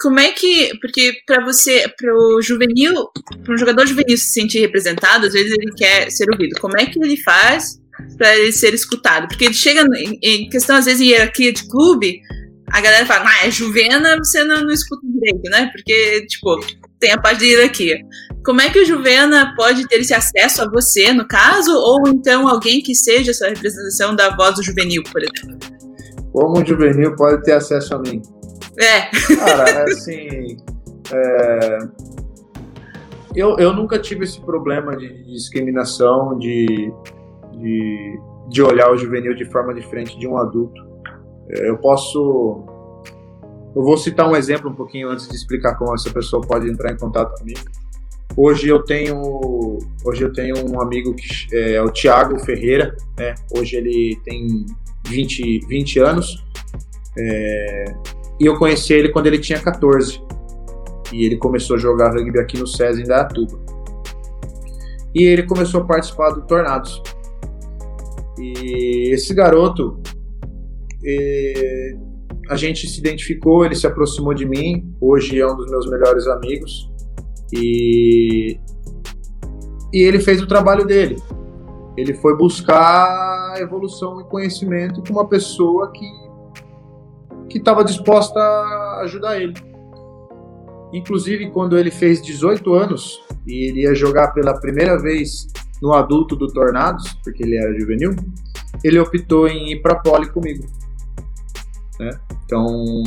Speaker 4: Como é que. Porque para você, para o juvenil, para um jogador juvenil se sentir representado, às vezes ele quer ser ouvido. Como é que ele faz para ele ser escutado? Porque ele chega em, em questão, às vezes, em hierarquia de clube, a galera fala, ah, é Juvena, você não, não escuta direito, né? Porque, tipo, tem a parte de hierarquia. Como é que o Juvena pode ter esse acesso a você, no caso, ou então alguém que seja essa representação da voz do juvenil, por exemplo?
Speaker 2: Como o juvenil pode ter acesso a mim?
Speaker 4: É.
Speaker 2: Cara, é assim. É... Eu, eu nunca tive esse problema de discriminação, de, de, de olhar o juvenil de forma diferente de um adulto. É, eu posso. Eu vou citar um exemplo um pouquinho antes de explicar como essa pessoa pode entrar em contato comigo. Hoje eu tenho, hoje eu tenho um amigo que é, é o Thiago Ferreira, né? Hoje ele tem 20, 20 anos. É, e eu conheci ele quando ele tinha 14. E ele começou a jogar rugby aqui no SESI em Dayatuba. E ele começou a participar do Tornados. E esse garoto, a gente se identificou, ele se aproximou de mim. Hoje é um dos meus melhores amigos. E, e ele fez o trabalho dele. Ele foi buscar evolução e conhecimento com uma pessoa que que estava disposta a ajudar ele. Inclusive, quando ele fez 18 anos e ele ia jogar pela primeira vez no adulto do Tornados, porque ele era juvenil, ele optou em ir para Poli comigo. Né? Então,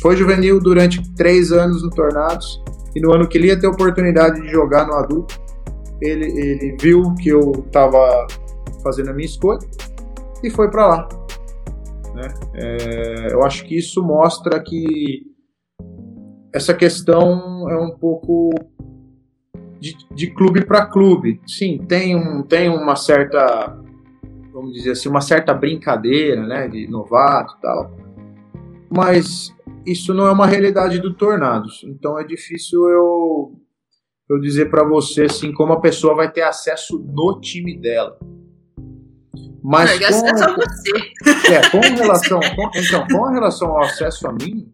Speaker 2: foi juvenil durante três anos no Tornados e no ano que ele ia ter oportunidade de jogar no adulto, ele, ele viu que eu estava fazendo a minha escolha e foi para lá. Né? É, eu acho que isso mostra que essa questão é um pouco de, de clube para clube. Sim, tem, um, tem uma certa, vamos dizer assim, uma certa brincadeira, né, de novato e tal. Mas isso não é uma realidade do Tornados. Então é difícil eu eu dizer para você assim como a pessoa vai ter acesso no time dela. Mas
Speaker 4: não, com, acesso a você.
Speaker 2: É, com relação, com, então, com relação ao acesso a mim,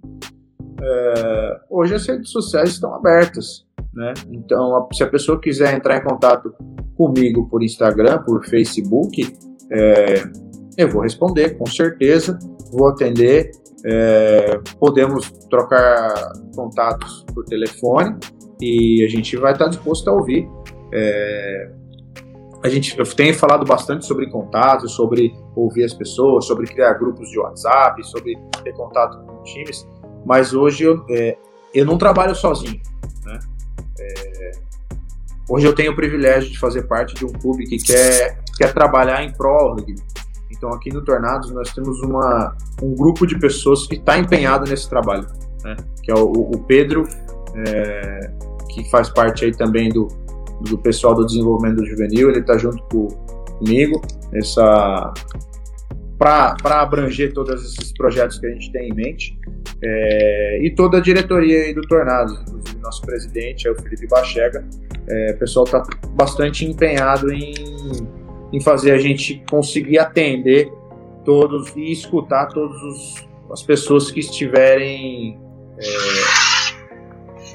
Speaker 2: é, hoje as redes sociais estão abertas. Né? Então, se a pessoa quiser entrar em contato comigo por Instagram, por Facebook, é, eu vou responder, com certeza, vou atender. É, podemos trocar contatos por telefone e a gente vai estar disposto a ouvir. É, a gente tem falado bastante sobre contatos, sobre ouvir as pessoas, sobre criar grupos de WhatsApp, sobre ter contato com times, mas hoje eu, é, eu não trabalho sozinho. Né? É, hoje eu tenho o privilégio de fazer parte de um clube que quer, quer trabalhar em prol. Então aqui no Tornados nós temos uma, um grupo de pessoas que está empenhado nesse trabalho, né? que é o, o Pedro, é, que faz parte aí também do, do pessoal do desenvolvimento juvenil, ele está junto com, comigo essa para abranger todos esses projetos que a gente tem em mente. É, e toda a diretoria aí do Tornados, inclusive nosso presidente é o Felipe Bachega, é, o pessoal está bastante empenhado em, em fazer a gente conseguir atender todos e escutar todas as pessoas que estiverem é,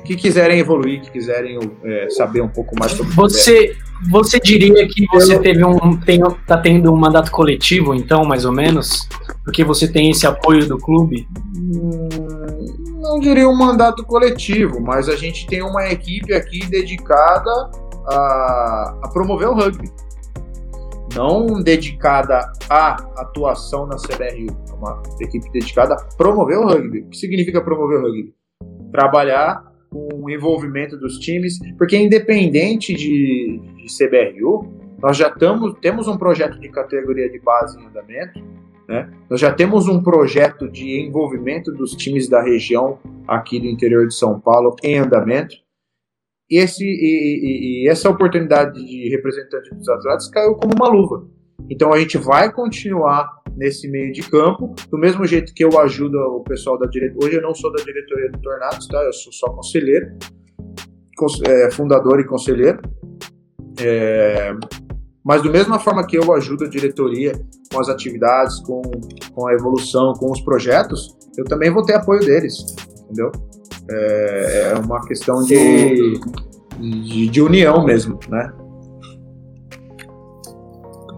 Speaker 2: que quiserem evoluir, que quiserem é, saber um pouco mais sobre
Speaker 5: você. Você diria que você teve um tem, tá tendo um mandato coletivo, então, mais ou menos, porque você tem esse apoio do clube?
Speaker 2: Hum, não diria um mandato coletivo, mas a gente tem uma equipe aqui dedicada a, a promover o rugby. Não dedicada à atuação na CBRU, é uma equipe dedicada a promover o rugby. O que significa promover o rugby? Trabalhar com o envolvimento dos times, porque independente de, de CBRU, nós já tamo, temos um projeto de categoria de base em andamento, né? nós já temos um projeto de envolvimento dos times da região aqui do interior de São Paulo em andamento. E, esse, e, e, e essa oportunidade de representante dos atletas caiu como uma luva. Então a gente vai continuar nesse meio de campo, do mesmo jeito que eu ajudo o pessoal da diretoria. Hoje eu não sou da diretoria do Tornados, tá? Eu sou só conselheiro, é, fundador e conselheiro. É, mas do mesma forma que eu ajudo a diretoria com as atividades, com, com a evolução, com os projetos, eu também vou ter apoio deles, entendeu? É, é uma questão de, de, de união mesmo, né?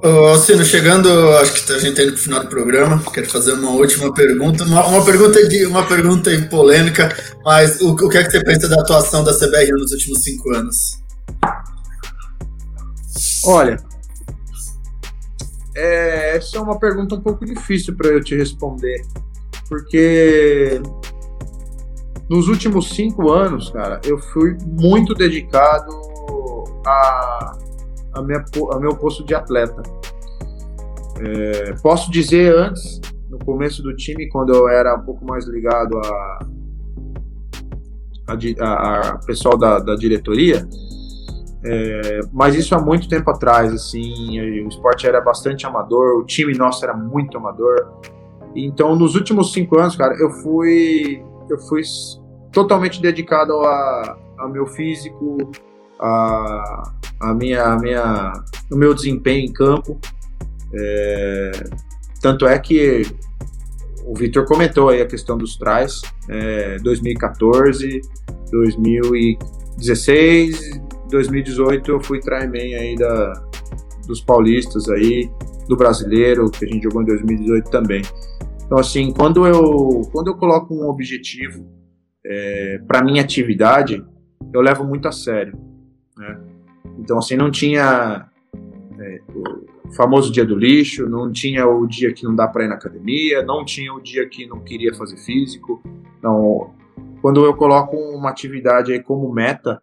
Speaker 3: Ô, Cino, chegando, acho que a gente está indo para o final do programa. Quero fazer uma última pergunta. Uma, uma, pergunta de uma pergunta polêmica, mas o, o que é que você pensa da atuação da CBR nos últimos cinco anos?
Speaker 2: Olha, é, essa é uma pergunta um pouco difícil para eu te responder, porque nos últimos cinco anos, cara, eu fui muito dedicado a a, minha, a meu posto de atleta. É, posso dizer antes, no começo do time, quando eu era um pouco mais ligado a, a, a, a pessoal da, da diretoria, é, mas isso há muito tempo atrás, assim, o esporte era bastante amador, o time nosso era muito amador. Então, nos últimos cinco anos, cara, eu fui, eu fui totalmente dedicado a, ao meu físico, a, a minha, a minha, o meu desempenho em campo. É, tanto é que o Vitor comentou aí a questão dos trás, é, 2014, 2016, 2018 eu fui tryman aí da, dos paulistas aí, do brasileiro, que a gente jogou em 2018 também. Então assim, quando eu, quando eu coloco um objetivo é, para minha atividade, eu levo muito a sério. Né? Então, assim, não tinha é, o famoso dia do lixo, não tinha o dia que não dá para ir na academia, não tinha o dia que não queria fazer físico. Então, quando eu coloco uma atividade aí como meta,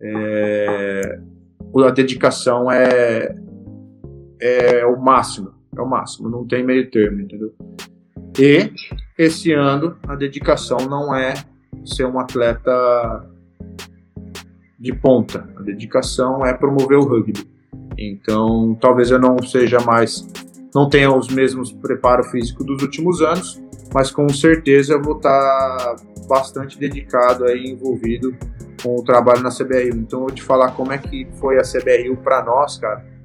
Speaker 2: é, a dedicação é, é o máximo, é o máximo, não tem meio termo, entendeu? E esse ano a dedicação não é ser um atleta de ponta. A dedicação é promover o rugby. Então, talvez eu não seja mais, não tenha os mesmos preparo físico dos últimos anos, mas com certeza eu vou estar bastante dedicado aí, envolvido com o trabalho na CBRU. Então, eu vou te falar como é que foi a CBRU para nós, cara.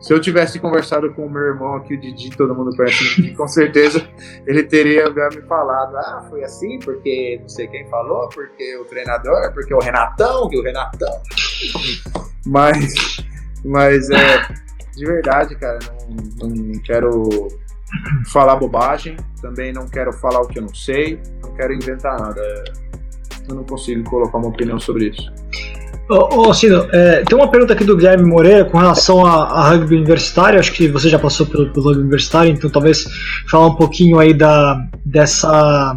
Speaker 2: Se eu tivesse conversado com o meu irmão aqui, o Didi, todo mundo conhece, com certeza ele teria me falado: ah, foi assim, porque não sei quem falou, porque o treinador, porque o Renatão, que o Renatão. Mas, mas é, de verdade, cara, não, não quero falar bobagem, também não quero falar o que eu não sei, não quero inventar nada. Eu não consigo colocar uma opinião sobre isso.
Speaker 1: Ô, ô é, tem uma pergunta aqui do Guilherme Moreira com relação a, a, rugby universitário. Acho que você já passou pelo, pelo rugby universitário, então talvez falar um pouquinho aí da, dessa,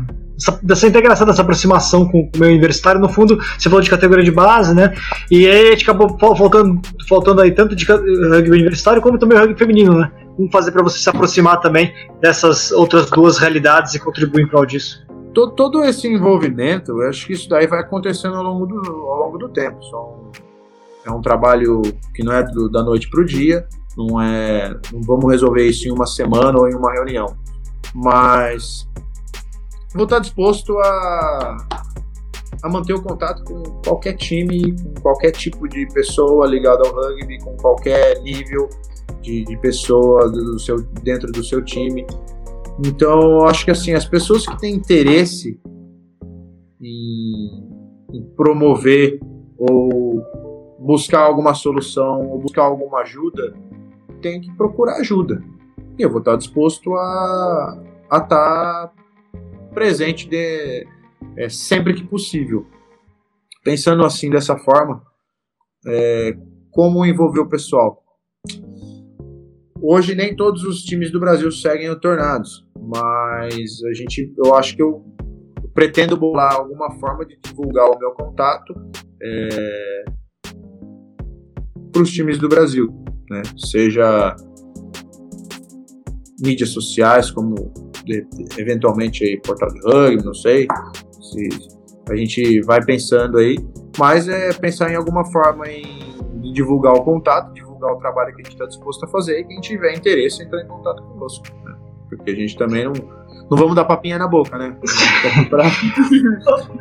Speaker 1: dessa, integração, dessa aproximação com o meio universitário. No fundo, você falou de categoria de base, né? E aí a gente acabou faltando, faltando aí tanto de rugby universitário como também rugby feminino, né? Como fazer para você se aproximar também dessas outras duas realidades e contribuir em prol disso?
Speaker 2: Todo, todo esse envolvimento, eu acho que isso daí vai acontecendo ao longo do, ao longo do tempo. Um, é um trabalho que não é do, da noite para o dia, não é, não vamos resolver isso em uma semana ou em uma reunião, mas vou estar disposto a, a manter o contato com qualquer time, com qualquer tipo de pessoa ligada ao rugby, com qualquer nível de, de pessoa do seu, dentro do seu time. Então, acho que assim, as pessoas que têm interesse em, em promover ou buscar alguma solução ou buscar alguma ajuda, tem que procurar ajuda. E eu vou estar disposto a, estar presente de, é, sempre que possível. Pensando assim dessa forma, é, como envolver o pessoal? Hoje nem todos os times do Brasil seguem o Tornados, mas a gente, eu acho que eu pretendo bolar alguma forma de divulgar o meu contato é, para os times do Brasil, né? Seja mídias sociais, como eventualmente aí portal de rugby, não sei, se a gente vai pensando aí, mas é pensar em alguma forma em divulgar o contato, divulgar o trabalho que a gente está disposto a fazer e quem tiver interesse entrar em contato conosco. Porque a gente também não, não vamos dar papinha na boca, né?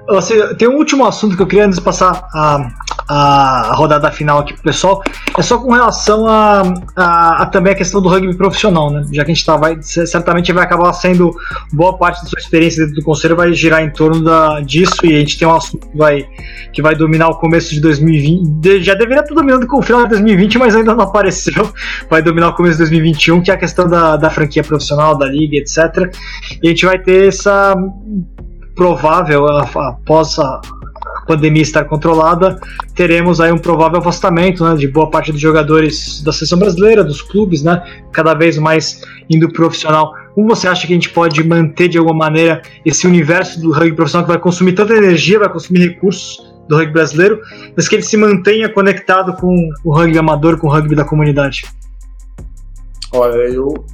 Speaker 1: Você, tem um último assunto que eu queria antes de passar a, a rodada final aqui pro pessoal. É só com relação a, a, a também a questão do rugby profissional, né? Já que a gente tá, vai, certamente vai acabar sendo boa parte da sua experiência dentro do conselho vai girar em torno da, disso e a gente tem um assunto que vai, que vai dominar o começo de 2020. Já deveria estar dominando com o final de 2020, mas ainda não apareceu. Vai dominar o começo de 2021, que é a questão da, da franquia profissional, da liga, etc. E a gente vai ter essa provável, após a pandemia estar controlada, teremos aí um provável afastamento né, de boa parte dos jogadores da seleção brasileira, dos clubes, né, cada vez mais indo profissional. Como você acha que a gente pode manter de alguma maneira esse universo do rugby profissional que vai consumir tanta energia, vai consumir recursos do rugby brasileiro, mas que ele se mantenha conectado com o rugby amador, com o rugby da comunidade?
Speaker 2: Olha, eu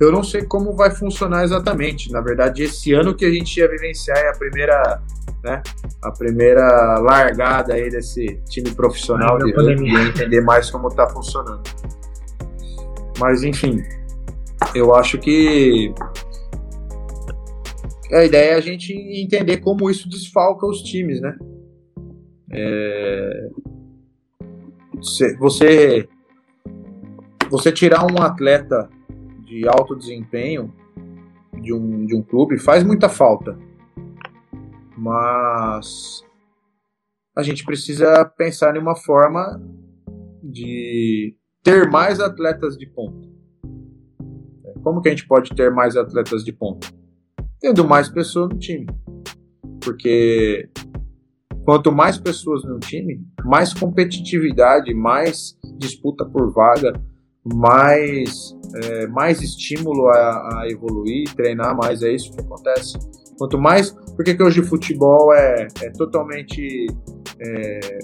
Speaker 2: eu não sei como vai funcionar exatamente. Na verdade, esse ano que a gente ia vivenciar é a primeira, né, a primeira largada aí desse time profissional de rugby, entender mais como está funcionando. Mas enfim, eu acho que a ideia é a gente entender como isso desfalca os times, né? É... Você você tirar um atleta de alto desempenho de um, de um clube faz muita falta. Mas a gente precisa pensar em uma forma de ter mais atletas de ponta. Como que a gente pode ter mais atletas de ponta? Tendo mais pessoas no time. Porque quanto mais pessoas no time, mais competitividade, mais disputa por vaga, mais, é, mais estímulo a, a, evoluir, treinar mais, é isso que acontece. Quanto mais, por que hoje o futebol é, é totalmente é,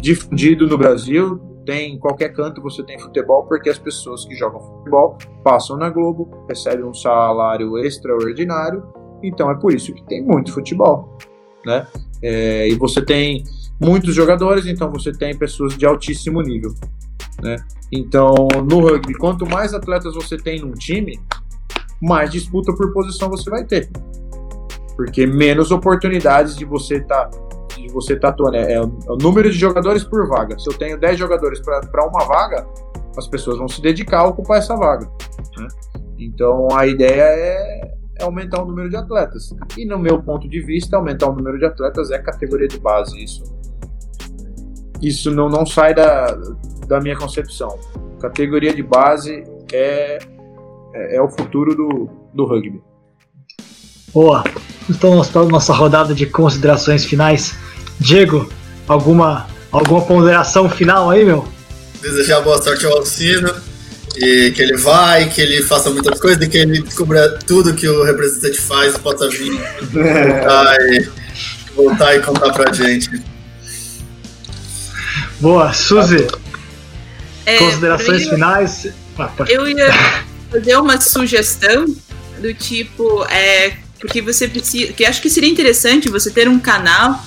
Speaker 2: difundido no Brasil? Tem em qualquer canto você tem futebol, porque as pessoas que jogam futebol passam na Globo, recebem um salário extraordinário, então é por isso que tem muito futebol, né? É, e você tem muitos jogadores, então você tem pessoas de altíssimo nível. Né? Então, no rugby, quanto mais atletas você tem num time, mais disputa por posição você vai ter. Porque menos oportunidades de você estar tá de você tá atuando, é, é, o número de jogadores por vaga. Se eu tenho 10 jogadores para uma vaga, as pessoas vão se dedicar a ocupar essa vaga. Né? Então a ideia é, é, aumentar o número de atletas. E no meu ponto de vista, aumentar o número de atletas é categoria de base. Isso, isso não, não sai da, da minha concepção. Categoria de base é, é, é o futuro do, do rugby.
Speaker 1: Boa. Então, para nossa rodada de considerações finais. Diego, alguma, alguma ponderação final aí, meu?
Speaker 3: Desejar boa sorte ao Alcino e que ele vai, que ele faça muitas coisas e que ele descubra tudo que o representante faz e possa vir voltar, e, voltar e contar pra gente.
Speaker 1: Boa, Suzy. É, considerações eu, finais.
Speaker 4: Ah, eu ia fazer uma sugestão do tipo, é, porque você precisa, que acho que seria interessante você ter um canal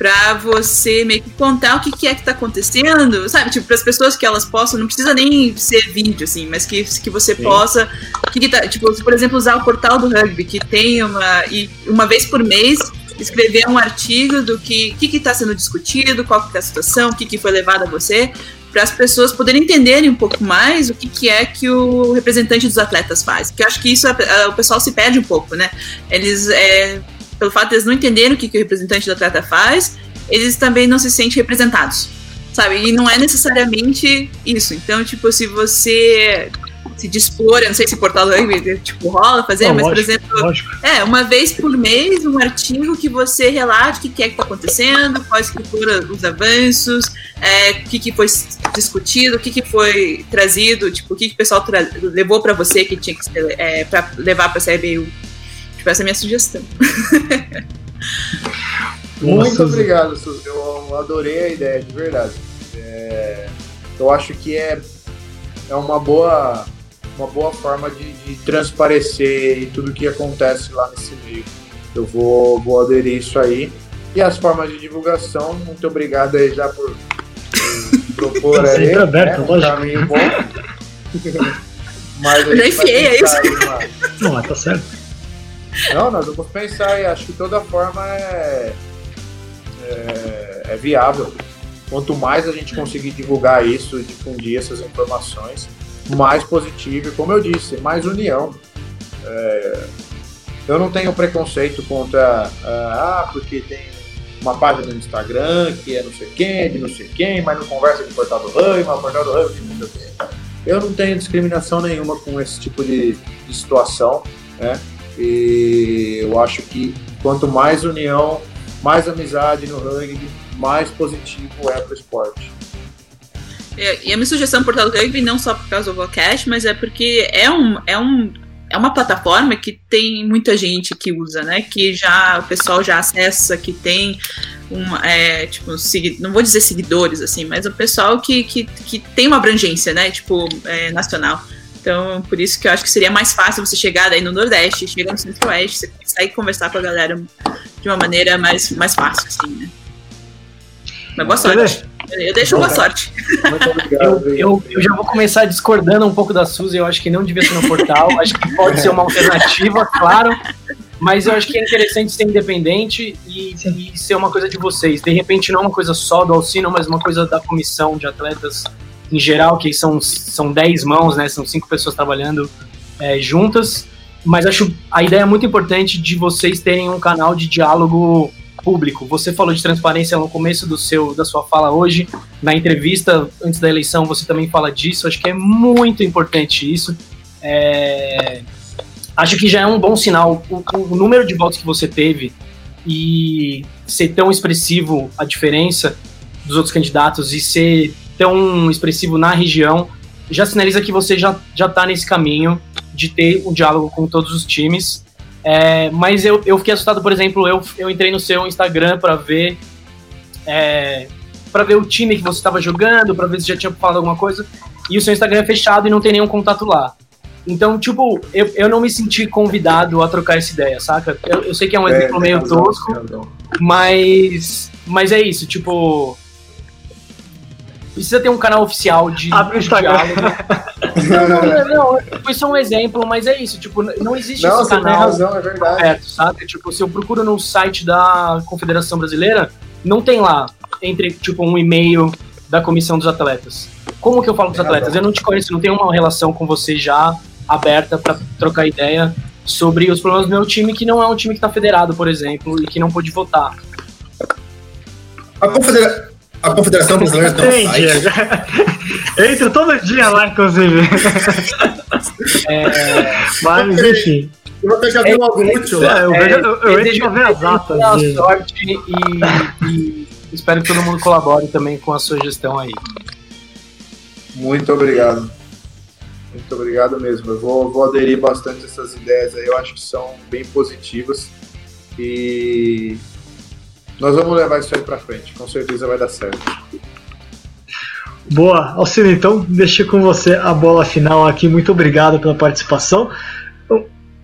Speaker 4: para você meio que contar o que, que é que tá acontecendo, sabe? Tipo, para as pessoas que elas possam, não precisa nem ser vídeo, assim, mas que, que você Sim. possa. Que, que tá, tipo, por exemplo, usar o portal do rugby, que tem uma. E uma vez por mês escrever um artigo do que que está sendo discutido, qual que é a situação, o que, que foi levado a você, para as pessoas poderem entenderem um pouco mais o que, que é que o representante dos atletas faz. Porque eu acho que isso o pessoal se perde um pouco, né? Eles é, pelo fato de eles não entenderem o que, que o representante do atleta faz, eles também não se sentem representados, sabe? E não é necessariamente isso. Então, tipo, se você se dispor, eu não sei se portal do rugby tipo, rola fazer, não, mas, lógico, por exemplo, lógico. é, uma vez por mês, um artigo que você relate o que é que está acontecendo, quais que foram os avanços, é, o que, que foi discutido, o que, que foi trazido, tipo, o que, que o pessoal levou para você que tinha que é, para levar para a CBU. Tipo, essa é a minha sugestão.
Speaker 2: Muito obrigado, Suzy. Eu adorei a ideia, de verdade. É, eu acho que é, é uma boa uma boa forma de, de transparecer tudo que acontece lá nesse meio. Eu vou, vou aderir isso aí. E as formas de divulgação, muito obrigado aí já por, por propor aí. Sempre aberto, né, um caminho bom.
Speaker 4: Mas já enfiei, é isso?
Speaker 1: Não, mas tá certo.
Speaker 2: Não, nós vamos pensar e acho que toda forma é, é, é, viável. Quanto mais a gente conseguir divulgar isso e difundir essas informações, mais positivo. E como eu disse, mais união. É, eu não tenho preconceito contra, ah, porque tem uma página no Instagram que é não sei quem, de não sei quem, mas não conversa com o portal do Rui, mas o portal do Rui não sei quem. Eu não tenho discriminação nenhuma com esse tipo de, de situação, né? E eu acho que quanto mais união, mais amizade no rugby, mais positivo é para o esporte.
Speaker 4: É, e a minha sugestão por Portal do Rugby não só por causa do Vocast, mas é porque é, um, é, um, é uma plataforma que tem muita gente que usa, né? Que já o pessoal já acessa, que tem um, é, tipo, não vou dizer seguidores, assim, mas o pessoal que, que, que tem uma abrangência, né? Tipo, é, nacional. Então, por isso que eu acho que seria mais fácil você chegar daí no Nordeste, chegar no Centro-Oeste, você sair conversar com a galera de uma maneira mais, mais fácil, assim, né? Mas boa sorte. Eu deixo boa sorte.
Speaker 5: Eu, eu, eu, já vou começar discordando um pouco da Suzy. Eu acho que não devia ser no portal. acho que pode ser uma alternativa, claro. Mas eu acho que é interessante ser independente e, e, ser uma coisa de vocês. De repente, não uma coisa só do Alcino, mas uma coisa da comissão de atletas em geral, que são, são 10 mãos, né? São cinco pessoas trabalhando é, juntas. Mas acho a ideia muito importante de vocês terem um canal de diálogo público. Você falou de transparência no começo do seu da sua fala hoje, na entrevista antes da eleição você também fala disso. Acho que é muito importante isso. É... Acho que já é um bom sinal o, o, número de votos que você teve e ser tão expressivo a diferença dos outros candidatos e ser tão expressivo na região já sinaliza que você já já está nesse caminho de ter um diálogo com todos os times é, mas eu, eu fiquei assustado, por exemplo, eu, eu entrei no seu Instagram para ver é, para ver o time que você estava jogando, para ver se já tinha falado alguma coisa, e o seu Instagram é fechado e não tem nenhum contato lá. Então, tipo, eu, eu não me senti convidado a trocar essa ideia, saca? Eu, eu sei que é um é, exemplo meio razão, tosco, mas, mas é isso, tipo, precisa ter um canal oficial de,
Speaker 1: Abre o Instagram.
Speaker 5: não, não, não, não, foi só um exemplo, mas é isso, tipo, não existe
Speaker 2: não,
Speaker 5: esse canal
Speaker 2: tem razão, é verdade.
Speaker 5: aberto, sabe? Tipo, se eu procuro no site da Confederação Brasileira, não tem lá, entre tipo um e-mail da comissão dos atletas. Como que eu falo com os atletas? Eu não te conheço, não tenho uma relação com você já aberta para trocar ideia sobre os problemas do meu time, que não é um time que está federado, por exemplo, e que não pôde votar.
Speaker 3: A, confedera... a Confederação Brasileira tem um site.
Speaker 1: Entra todo dia lá, inclusive.
Speaker 5: É,
Speaker 1: Mas, enfim.
Speaker 3: Você já viu algo útil lá?
Speaker 1: É, eu, vejo, eu, eu entro pra ver as atas.
Speaker 5: sorte e, e espero que todo mundo colabore também com a sua gestão aí.
Speaker 2: Muito obrigado. Muito obrigado mesmo. Eu vou, vou aderir bastante a essas ideias aí. Eu acho que são bem positivas. E nós vamos levar isso aí pra frente. Com certeza vai dar certo.
Speaker 1: Boa, Alcino, então deixa com você a bola final aqui. Muito obrigado pela participação.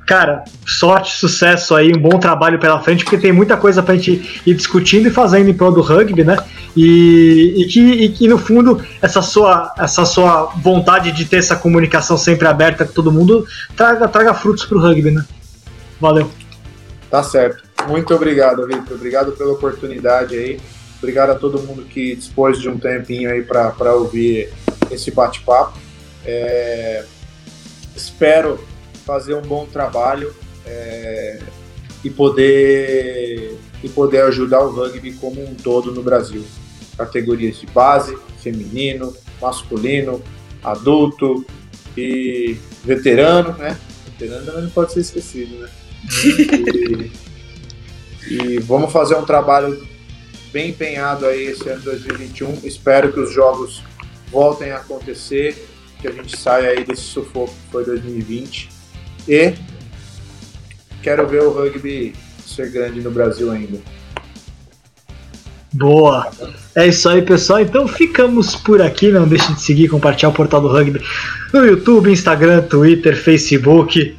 Speaker 1: Cara, sorte, sucesso aí, um bom trabalho pela frente, porque tem muita coisa pra gente ir discutindo e fazendo em prol do rugby, né? E, e que, e que, no fundo essa sua, essa sua vontade de ter essa comunicação sempre aberta com todo mundo traga, traga frutos pro rugby, né? Valeu.
Speaker 2: Tá certo. Muito obrigado, Vitor. Obrigado pela oportunidade aí. Obrigado a todo mundo que dispôs de um tempinho aí para ouvir esse bate-papo. É, Espero fazer um bom trabalho é, e poder e poder ajudar o rugby como um todo no Brasil. Categorias de base, feminino, masculino, adulto e veterano, né? Veterano também não pode ser esquecido, né? E, e vamos fazer um trabalho bem empenhado aí esse ano 2021. Espero que os jogos voltem a acontecer, que a gente saia aí desse sufoco que foi 2020. E quero ver o rugby ser grande no Brasil ainda.
Speaker 1: Boa. É isso aí, pessoal. Então ficamos por aqui. Não deixe de seguir compartilhar o portal do rugby no YouTube, Instagram, Twitter, Facebook,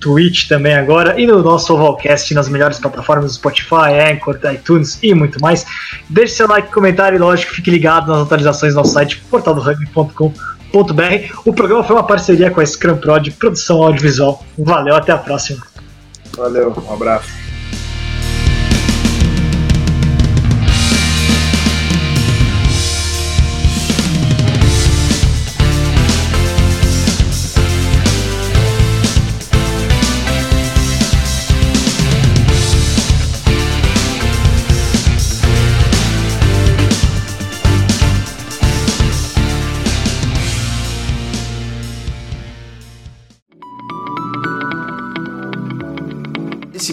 Speaker 1: Twitch também agora e no nosso Ovalcast nas melhores plataformas Spotify, Anchor, iTunes e muito mais. Deixe seu like, comentário e, lógico, fique ligado nas atualizações do nosso site portaldorugby.com.br. O programa foi uma parceria com a Scrum Pro de produção audiovisual. Valeu, até a próxima.
Speaker 2: Valeu, um abraço.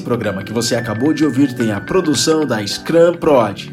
Speaker 6: Programa que você acabou de ouvir tem a produção da Scrum Prod.